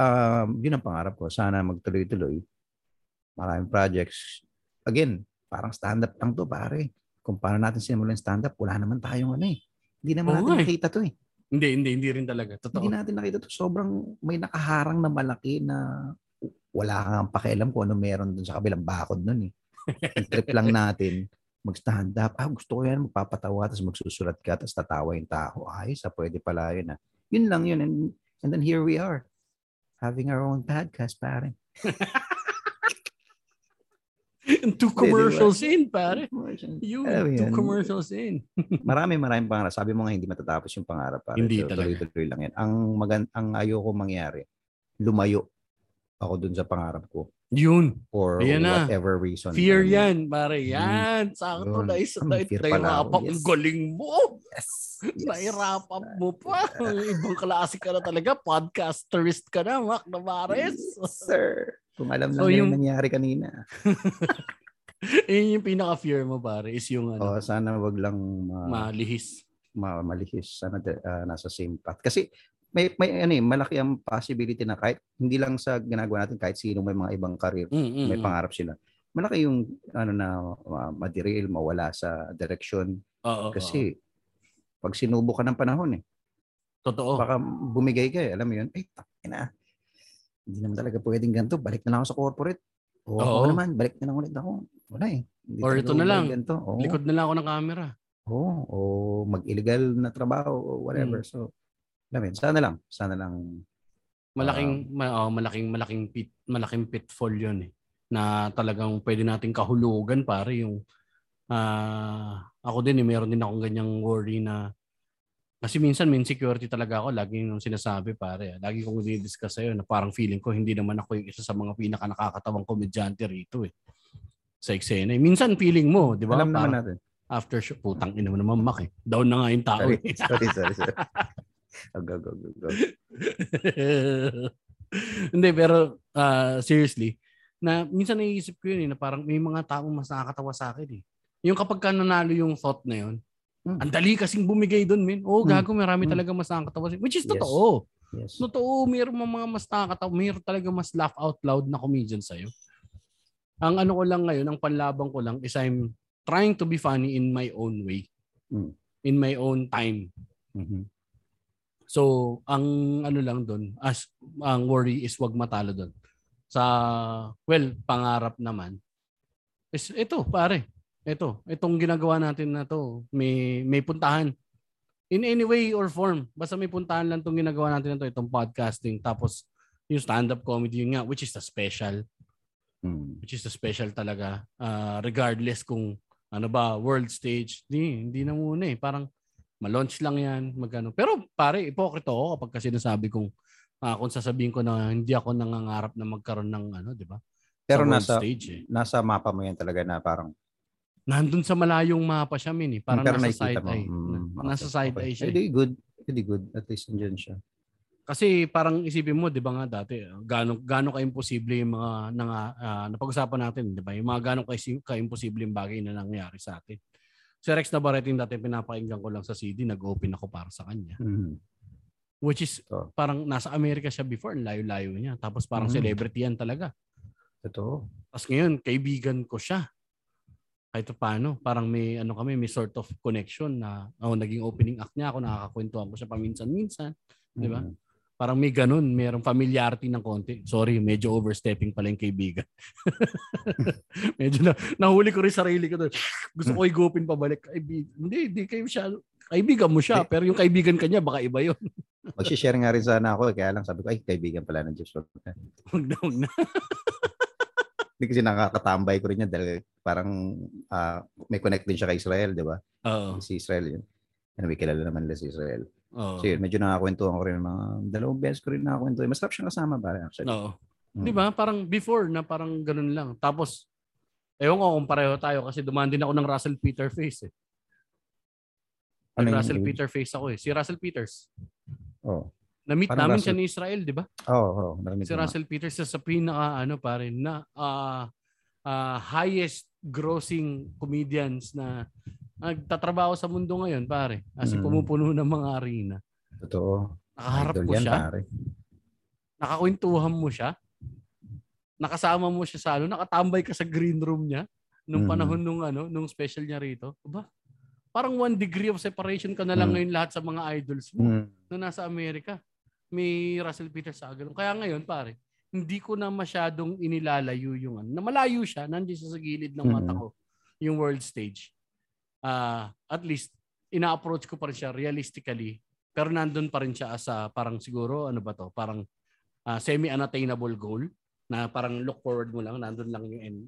um, yun ang pangarap ko. Sana magtuloy-tuloy. Maraming projects. Again, parang stand-up lang to, pare. Kung paano natin yung stand-up, wala naman tayong ano eh. Hindi naman Oo natin eh. nakita to eh. Hindi, hindi, hindi rin talaga. Totoo. Hindi natin nakita to. Sobrang may nakaharang na malaki na wala kang pakialam kung ano meron dun sa kabilang bakod nun eh. Trip lang natin, mag-stand up. Ah, gusto ko yan, magpapatawa, tapos magsusulat ka, tapos tatawa yung tao. Ay, sa pwede pala yun ah. Yun lang yun. And, and then here we are, having our own podcast, pare. two commercials in, pare. You, Alam two yan. commercials in. Marami, maraming pangarap. Sabi mo nga, hindi matatapos yung pangarap. Pare. Hindi So, talaga. Tuloy-tuloy lang yan. Ang, magan- ang ayoko mangyari, lumayo ako dun sa pangarap ko Yun. for Ayan na. whatever reason. Fear mo yan, pare. Yan. Sakto na isa na pala Nairap up. Yes. galing mo. Yes. Nairap up mo pa. Ibang klase ka na talaga. Podcasterist ka na, Mac Navares. Yes, sir. Kung alam lang So, nila yung- nangyari kanina. Yun yung pinaka-fear mo, pare, is yung ano, Oh, sana wag lang ma- malihis. ma- malihis. Sana de- ah, nasa same path. Kasi may may ano eh, malaki ang possibility na kahit hindi lang sa ginagawa natin kahit sino may mga ibang career, Mm, mm, may mm. pangarap sila. Malaki yung ano na uh, maderail, mawala sa direction Oo, oo. kasi pag sinubo ka ng panahon eh, Totoo. baka bumigay ka eh, alam mo yun, ay, na. Hindi naman talaga pwedeng ganito, balik na lang ako sa corporate. Oo. ako naman, balik na lang ulit ako. Wala eh. Hindi Or ito na lang, Ganito. Oo. Likod na lang ako ng camera. Oo, o mag-illegal na trabaho o whatever. Hmm. So, mo yun, sana lang, sana lang Malaking ma- oh, malaking malaking pit malaking pitfall 'yun eh. Na talagang pwede nating kahulugan pare yung ah ako din eh meron din akong ganyang worry na kasi minsan may insecurity talaga ako lagi yung sinasabi pare. Lagi kong dinidiscuss sa'yo na parang feeling ko hindi naman ako yung isa sa mga pinaka nakakatawang komedyante rito eh. Sa eksena. eh. Minsan feeling mo, di ba? alam naman natin. after show, putang ina mo naman mak eh. Down na nga yung tao Sorry, eh. sorry, sorry. sorry. Oh, go, go, go, go. Hindi, pero ah, seriously, na minsan naiisip ko yun eh, na parang may mga taong mas nakakatawa sa akin eh. Yung kapag ka nanalo yung thought na yun, Hmm. ang dali kasing bumigay doon, men. Oo, Hmm. gago, marami Hmm. talaga mas nakakatawa. Which is Yes. totoo. Yes. Totoo, mayroong mga mas nakakatawa, mayroon talaga mas laugh out loud na comedian sa'yo. Ang ano ko lang ngayon, ang panlabang ko lang is I'm trying to be funny in my own way. Hmm. In my own time. Mhm. So, ang ano lang doon, as ang worry is wag matalo doon. Sa well, pangarap naman is ito, pare. Ito, itong ginagawa natin na to, may may puntahan in any way or form. Basta may puntahan lang tong ginagawa natin na to, itong podcasting tapos yung stand-up comedy yun nga which is the special Mm. which is the special talaga Ah, regardless kung ano ba world stage di hindi na muna eh parang ma-launch lang yan magano pero pare ipokrito ako kapag kasi nasabi kong ah, kung sasabihin ko na hindi ako nangangarap na magkaroon ng ano di ba Pero sa nasa stage eh nasa mapa mo yan talaga na parang nandun sa malayong mapa siya min eh parang pero nasa side mo. eye Mm, Na- nasa side eye siya eh. Good. Hindi good. At least nandiyan siya. Kasi parang isipin mo, 'di ba nga dati, gaano gaano ka-imposible yung mga nang ah, napag-usapan natin, 'di ba? Yung mga gaano ka ka-imposible yung bagay na nangyari sa atin. Si Rex Navarrete yung dati pinapakinggan ko lang sa CD, nag-open ako para sa kanya. Mhm. Which is Oh. parang nasa Amerika siya before, layo-layo niya. Tapos parang Mhm. celebrity yan talaga. Totoo. Tapos ngayon, kaibigan ko siya. Kahit paano, parang may ano kami, may sort of connection na oh, naging opening act niya ako, nakakakwentuhan ko siya paminsan-minsan. Di ba? Mhm. Parang may ganun, mayroong familiarity ng konti. Sorry, medyo overstepping pala yung kaibigan. medyo na, nahuli ko rin sarili ko doon. Gusto ko igupin pabalik. Kaibig, hindi, hindi kayo siya. Kaibigan mo siya, pero yung kaibigan kanya, baka iba yun. Mag-share nga rin sana ako. eh, Kaya lang sabi ko, ay, kaibigan pala ng Diyos. Huwag na, huwag na. Hindi kasi nakakatambay ko rin yan dahil parang ah, may connect din siya kay Israel, di ba? Oo. Si Israel yun. Anyway, kilala naman nila si Israel. Oo. So yun, medyo nakakwentuhan ko rin mga dalawang beses ko rin nakakwentuhan. Masarap siyang kasama pare actually. Oo. Mm. Di ba? Parang before na parang ganun lang. Tapos, ewan ko kung pareho tayo kasi dumaan din ako ng Russell Peter face eh. Ano yung Russell ibig- Peter face ako eh. Si Russell Peters. Oo. Na-meet Parang namin Russell- siya ni Israel, di ba? Oo, oo. narinig Si nga. Russell Peters sa, sa pinaka ano pare na ah, ah, highest grossing comedians na nagtatrabaho sa mundo ngayon pare. Kasi Mm. pumupuno ng mga arena. Totoo. Nakaharap Idol ko yan, siya, pare. nakakwentuhan mo siya, nakasama mo siya sa ano, nakatambay ka sa green room niya nung Mm. panahon nung ano, nung special niya rito. Aba, parang one degree of separation ka na lang Mm. ngayon lahat sa mga idols mo Mm. na nasa Amerika. May Russell Peters sa ganun. Kaya ngayon, pare, hindi ko na masyadong inilalayo yung ano. Na malayo siya, nandiyan siya sa gilid ng mata Mhm. ko, yung world stage. Ah, at least, ina-approach ko pa rin siya realistically. Pero nandun pa rin siya as a, parang siguro, ano ba to, parang ah, semi-unattainable goal na parang look forward mo lang, nandun lang yung end,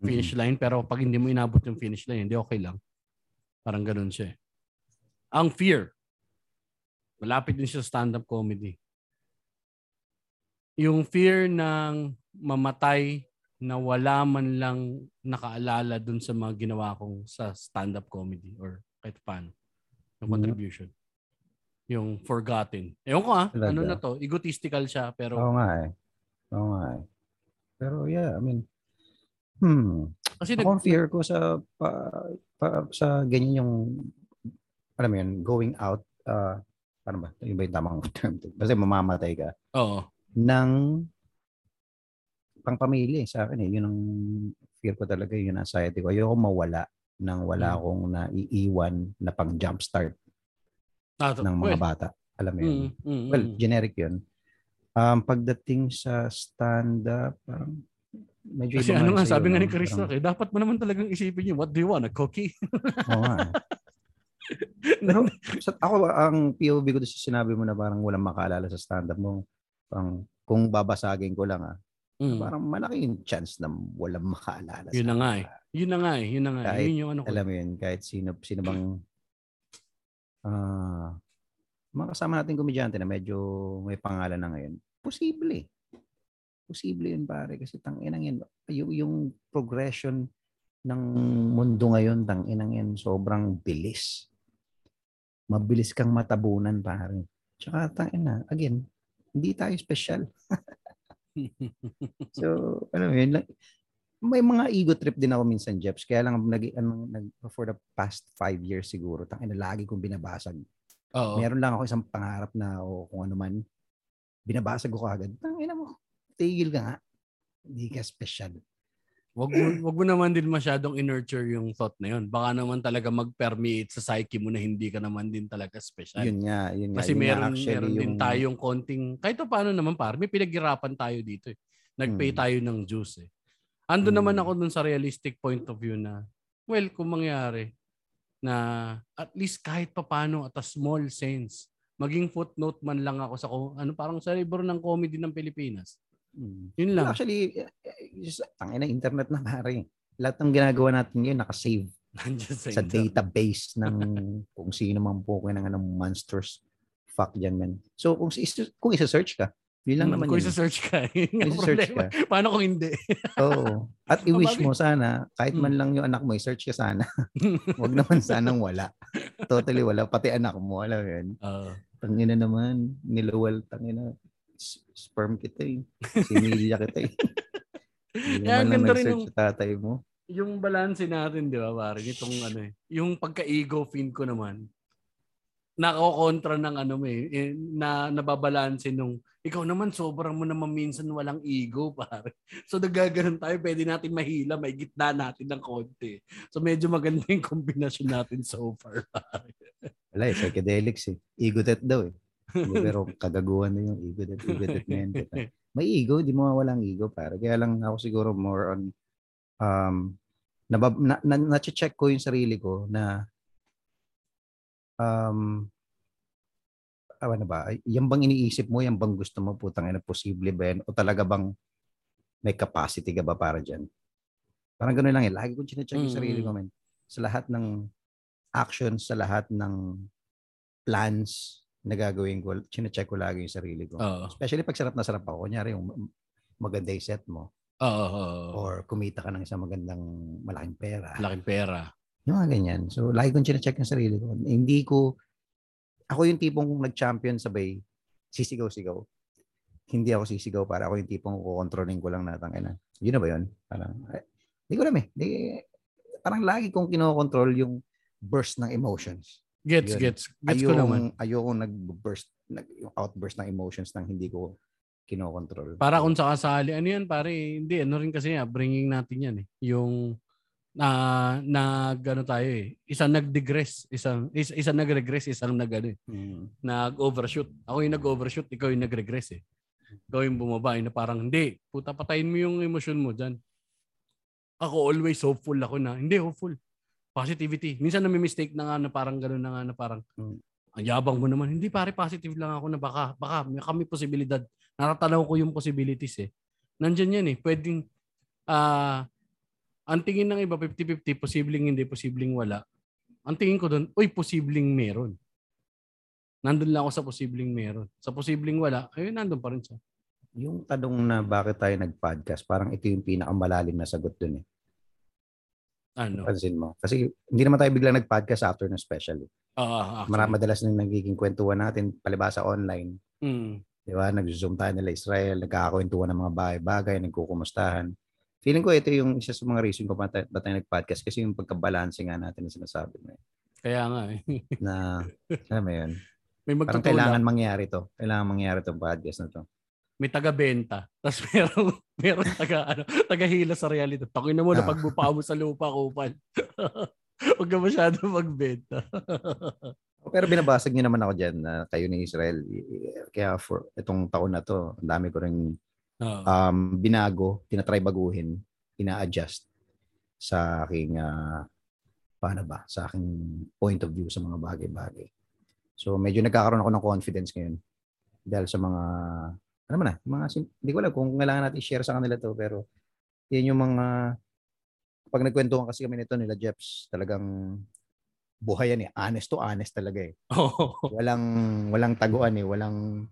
finish line. Pero pag hindi mo inabot yung finish line, hindi okay lang. Parang ganun siya. eh. Ang fear, malapit din siya sa stand-up comedy. Yung fear ng mamatay na wala man lang nakaalala dun sa mga ginawa kong sa stand-up comedy or kahit paano. Yung Mhm. contribution. Yung forgotten. Ewan ko ah, Talaga. ano na to, egotistical siya pero Oo nga eh. Oo nga eh. Pero yeah, I mean, hmm. kasi Ako nag, fear ko sa pa, pa- sa ganyan yung alam mo yun, going out uh, ano ba? Yung ba yung tamang term? Kasi mamamatay ka oo. ng pangpamilya eh, sa akin eh. Yun ang fear ko talaga, yun ang anxiety ko. Ayoko mawala nang wala Mm. akong naiiwan na pang jumpstart Ah, ng mga well, bata. Alam mo yun? mm, mm, Well, mm. generic yun. Um, pagdating sa stand-up, parang medyo Kasi ano nga, sabi nga ni Chris Parang- eh, dapat mo naman talagang isipin yun, what do you want, a cookie? Oo nga. eh. Pero sa, ako, ang POV ko sa sinabi mo na parang walang makaalala sa stand-up mo. Parang, kung babasagin ko lang ah, Mm. parang malaki yung chance na walang makaalala. Yun sa na nga eh. Yun na nga eh. Yun na nga. eh. Kahit, Yun yung ano ko. Alam mo yun, kahit sino, sino bang ah mga kasama natin komedyante na medyo may pangalan na ngayon, posible. Posible yun pare kasi tang inang yan. Yung, yung progression ng mundo ngayon, tang inang yan, sobrang bilis. Mabilis kang matabunan pare. Tsaka tang ina, again, hindi tayo special. So, mo yun, may mga ego trip din ako minsan, Jeps. Kaya lang, nag, ano, nag, for the past five years siguro, tangina, lagi kong binabasag. Oo. Meron lang ako isang pangarap na o kung ano man, binabasag ko agad. Tangina mo, tigil ka nga. Hindi ka special. Wag mo, wag mo naman din masyadong i-nurture yung thought na yun. Baka naman talaga mag-permeate sa psyche mo na hindi ka naman din talaga special. Yun nga, yun nga. Kasi Yun nga meron, actually meron din yung- tayong konting, kahit pa paano naman par, may pinaghirapan tayo dito eh. Nag-pay Hmm. tayo ng juice eh. Ando Hmm. naman ako dun sa realistic point of view na, well, kung mangyari, na at least kahit pa paano at a small sense, maging footnote man lang ako sa, ano parang sa libro ng comedy ng Pilipinas. Mm. Yun lang. Actually, eh, eh, just, tangina, internet na pare. Lahat ng ginagawa natin ngayon nakasave sa, sa database ng kung sino man po kayo ng anong monsters. Fuck dyan, man. So, kung, is- kung isa-search ka, yun lang Hmm, naman Kung yun. isa-search ka, yun Isa-search problema. ka. Paano kung hindi? Oo. At i-wish mo sana, kahit man Hmm. lang yung anak mo, i-search ka sana. Huwag naman sanang wala. Totally wala. Pati anak mo, alam yun. Oo. Tangina naman, niluwal, tangina. Sperm kita eh. Sinilya kita eh. Hindi Kaya naman nag-search yung- tatay mo. yung balance natin, di ba, parang itong ano eh, yung pagka-ego fin ko naman, nakakontra ng ano mo eh, eh, na nababalanse nung, ikaw naman sobrang mo naman minsan walang ego, pare. So nagaganon tayo, pwede natin mahila, may gitna natin ng konti. So medyo maganda yung kombinasyon natin so far, pare. Wala eh, psychedelics eh. Ego death daw eh. Pero kagaguhan na yung ego death, ego na yan. May ego, di mo walang ego pare. Kaya lang ako siguro more on um nabab, na, na, na-check ko yung sarili ko na um ano ba, yan bang iniisip mo, yan bang gusto mo, putang ina, posible ba yan? O talaga bang may capacity ka ba para dyan? Parang gano'n lang eh. Lagi ko chinecheck yung sarili ko, man. Sa lahat ng actions, sa lahat ng plans na gagawin ko, chinecheck ko lagi yung sarili ko. Oo. Especially pag sarap na sarap ako. Kunyari, yung ma- maganda yung set mo Oo. or kumita ka ng isang magandang malaking pera. Laking pera. Yung mga ganyan. So, lagi kong chinecheck yung sarili ko. Hindi ko, ako yung tipong nag-champion sabay, sisigaw-sigaw. Hindi ako sisigaw para ako yung tipong kukontrolin ko lang natang ina. Yun na ba yun? Parang, eh, hindi ko alam eh. Di, parang lagi kong kinokontrol yung burst ng emotions. Gets, Yun. gets. Gets ko naman. Ayokong nag-burst, nag, yung outburst ng emotions nang hindi ko kinokontrol. Para kung sakasali, ano yan pare, hindi, ano rin kasi nga, bringing natin yan eh. Yung, na, nag, ano tayo eh, isang nag-digress, isang, is, isang nag-regress, isang nag, ano eh, Mm. nag-overshoot. Ako yung nag-overshoot, ikaw yung nag-regress eh. Ikaw yung bumaba, yung na parang, hindi, puta, patayin mo yung emosyon mo dyan. Ako always hopeful ako na, hindi, hopeful. Positivity. Minsan na may mistake na nga na parang gano'n na nga na parang, Mm. ang yabang mo naman. Hindi pare, positive lang ako na baka, baka may kami posibilidad. Natatanaw ko yung possibilities eh. Nandyan yan eh. Pwedeng, ah, ang tingin ng iba 50-50, posibleng hindi, posibleng wala. Ang tingin ko doon, uy, posibleng meron. Nandun lang ako sa posibleng meron. Sa posibleng wala, ayun, nandun pa rin siya. Yung tanong na bakit tayo nag-podcast, parang ito yung pinakamalalim na sagot dun eh. Ano? Pansin mo. Kasi hindi naman tayo biglang nag-podcast after ng special. Eh. Ah, actually. Marami madalas na nagiging kwentuhan natin palibasa online. Mm. Di ba? Nag-zoom tayo nila Israel, nagkakakwentuhan ng mga bagay-bagay, nagkukumustahan. Feeling ko ito yung isa sa mga reason ko ba tayo, ba tayo nag-podcast kasi yung pagkabalanse nga natin na sinasabi mo eh. Kaya nga eh. Na, alam mo yun, May parang kailangan mangyari to. Kailangan mangyari tong podcast na to. May taga-benta. Tapos meron, meron taga, ano, taga-hila sa reality. Takin na mo na Ah. pagbupa mo sa lupa, kupal. Huwag ka masyado magbenta. Pero binabasag niyo naman ako dyan na kayo ni Israel. Kaya for itong taon na to, ang dami ko rin Oo. um, binago, tinatry baguhin, ina-adjust sa aking ah, paano ba, sa aking point of view sa mga bagay-bagay. So medyo nagkakaroon ako ng confidence ngayon dahil sa mga, ano man na, mga, hindi ko alam kung kailangan natin i-share sa kanila to, pero yun yung mga, pag nagkwentuhan kasi kami nito nila Jeps, talagang buhay yan eh. Honest to honest talaga eh. Walang, walang taguan eh. Walang,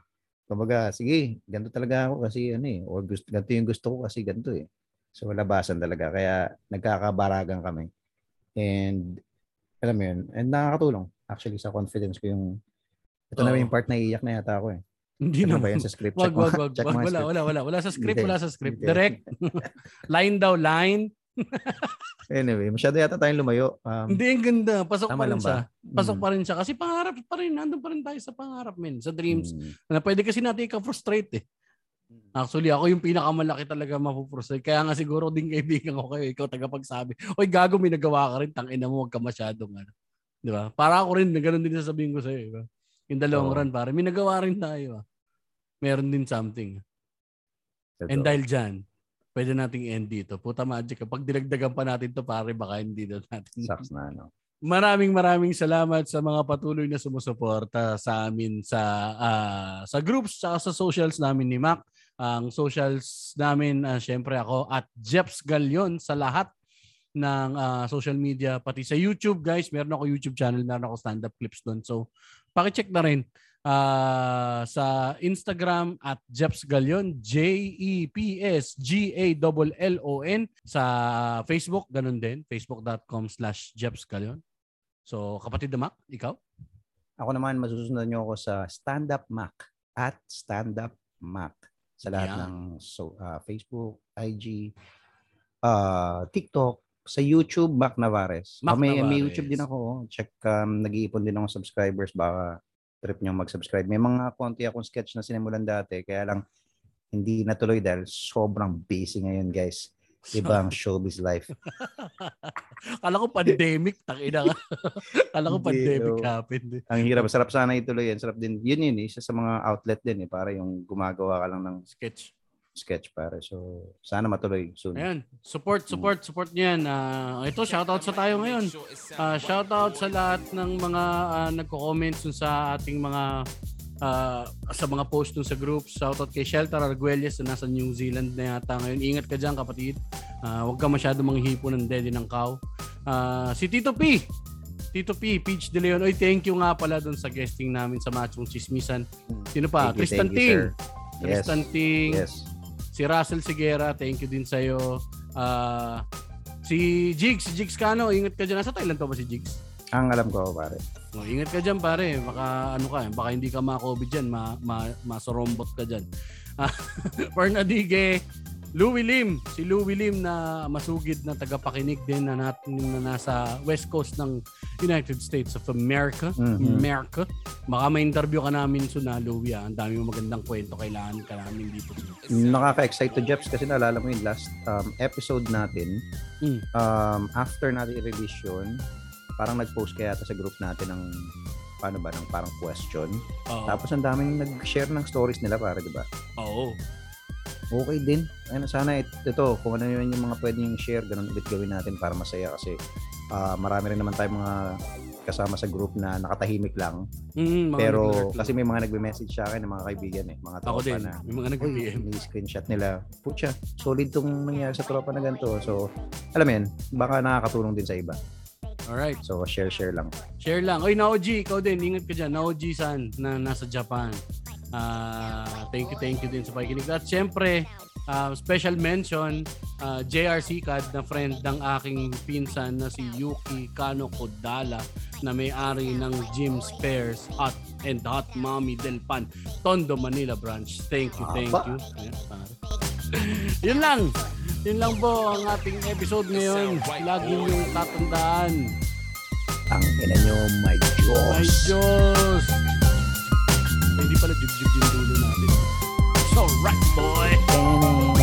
kumbaga, sige, ganito talaga ako kasi ano eh. Or gusto, ganito yung gusto ko kasi ganito eh. So labasan talaga. Kaya nagkakabaragan kami. And alam mo yun, and nakakatulong actually sa confidence ko yung ito na Oo. yung part na iiyak na yata ako eh. Hindi Ano ba naman. yan sa script? Wag, Check wag, wag, check wag. Wala, wala, wala. Wala sa script, wala sa script. Direct. line daw, line. Anyway, masyado yata tayong lumayo. Um, Hindi, ang ganda. Pasok pa rin siya. ba? Pasok Mm. pa rin siya. Kasi pangarap pa rin. Nandun pa rin tayo sa pangarap, men. Sa dreams. Mm. Na pwede kasi natin ika-frustrate eh. Actually, ako yung pinakamalaki talaga mapufrustrate. Kaya nga siguro din kaibigan ko kayo, ikaw tagapagsabi. Oy, gago, may nagawa ka rin. Tangina mo, wag ka masyadong ano. Di ba? Para ako rin, ganun din sasabihin ko sa'yo. Di ba? In the long Oo. run, pare. May nagawa rin tayo. Ah. Meron din something. Totoo. And dahil dyan, pwede nating end dito. Puta magic. Kapag dinagdagan pa natin to pare, baka hindi na natin. Sucks na ano. Maraming maraming salamat sa mga patuloy na sumusuporta sa amin sa ah, sa groups at sa socials namin ni Mac. Ang socials namin, ah, syempre ako at Jeps Galion sa lahat ng ah, social media, pati sa YouTube guys. Meron ako YouTube channel, meron ako stand-up clips doon. So, pakicheck na rin ah, sa Instagram at Jeps Galion, E J-E-P-S-G-A-L-L-O-N. Sa Facebook, ganun din, facebook.com slash Jeps Galion. So, kapatid na Mac, ikaw? Ako naman, masusunod nyo ako sa Stand Up Mac at Stand Up Mac sa lahat Yan. ng so, ah, Facebook, IG, ah, TikTok, sa YouTube, Mac Navares. Mac Ah, may, may Navares. YouTube din ako. oh. Check, um, nag-iipon din ako ng subscribers. Baka trip nyo mag-subscribe. May mga konti akong sketch na sinimulan dati. Kaya lang, hindi natuloy dahil sobrang busy ngayon, guys. Iba ang showbiz life. Kala ko pandemic, takina ka. Kala ko pandemic oh. happened. eh. Ang hirap. Sarap sana ituloy yan. Sarap din. Yun yun, eh, isa sa mga outlet din. Eh, para yung gumagawa ka lang ng Sketch. Sketch pare. So, sana matuloy soon. Ayan, support, support, support niyan. Ah, ito, shoutout sa tayo ngayon. Ah, shoutout sa lahat ng mga ah, nagko-comments dun sa ating mga ah, sa mga post dun sa group. Shoutout kay Shelter Arguelles na nasa New Zealand na yata ngayon. Ingat ka dyan kapatid. Ah, huwag ka masyado manghipo ng daddy ng cow. Ah, si Tito P. Tito P, Peach De Leon. Oy, thank you nga pala dun sa guesting namin sa Machong Chismisan. Sino pa? Thank you, Tristan Ting. sir. Yes. Tristan Ting. Yes. Si Russell Sigera, thank you din sa'yo. Ah, si Jigs, Jigs Kano, ingat ka dyan. Nasa Thailand pa ba si Jigs? Ang alam ko, pare. Oh, ingat ka dyan pare, baka ano ka, baka hindi ka ma-COVID dyan, ma, ma, masorombot ka dyan. Ah, Pernadige, Louie Lim, si Louie Lim na masugid na tagapakinig din na natin na nasa west coast ng United States of America. Mhm. America. Baka may interview ka namin so na Louie ah. Ang dami mo magandang kwento kailangan ka namin dito. Nakaka-excite to Jeps kasi naalala mo yung last um, episode natin. Mm. Um, after natin i-release yun, parang nag-post kaya sa group natin ng paano ba, ng parang question. Oo. Tapos ang daming nag-share ng stories nila para, di ba? Oo. Okay din. Ayun, sana it- ito, kung ano yun yung mga pwede yung share, ganun ulit gawin natin para masaya kasi ah, marami rin naman tayong mga kasama sa group na nakatahimik lang. Mm, mga Pero nag-alert kasi may mga nagbe-message sa akin ng mga kaibigan eh, mga ako tropa din, na may mga Uy, nag-PM. ni-screenshot nila. Putya, solid tong nangyari sa tropa na ganito. So, alam mo yan, baka nakakatulong din sa iba. Alright. So, share-share lang. Share lang. Oy, Naoji, ikaw din. Ingat ka dyan. Naoji-san na nasa Japan. Ah, thank you, thank you din sa pakikinig. At syempre, ah, special mention, ah, JRC Cad na friend ng aking pinsan na si Yuki Kano Kodala na may-ari ng Jim Spares Hot and Hot Mommy Del Pan, Tondo, Manila branch. Thank you, thank you. Ayan, pare. Yun lang. Yun lang po ang ating episode ngayon. Lagi yung tatandaan. Ang ina nyo, my Diyos. Ay, Diyos! Hindi pala jug-jug yung dulo natin. So right, boy!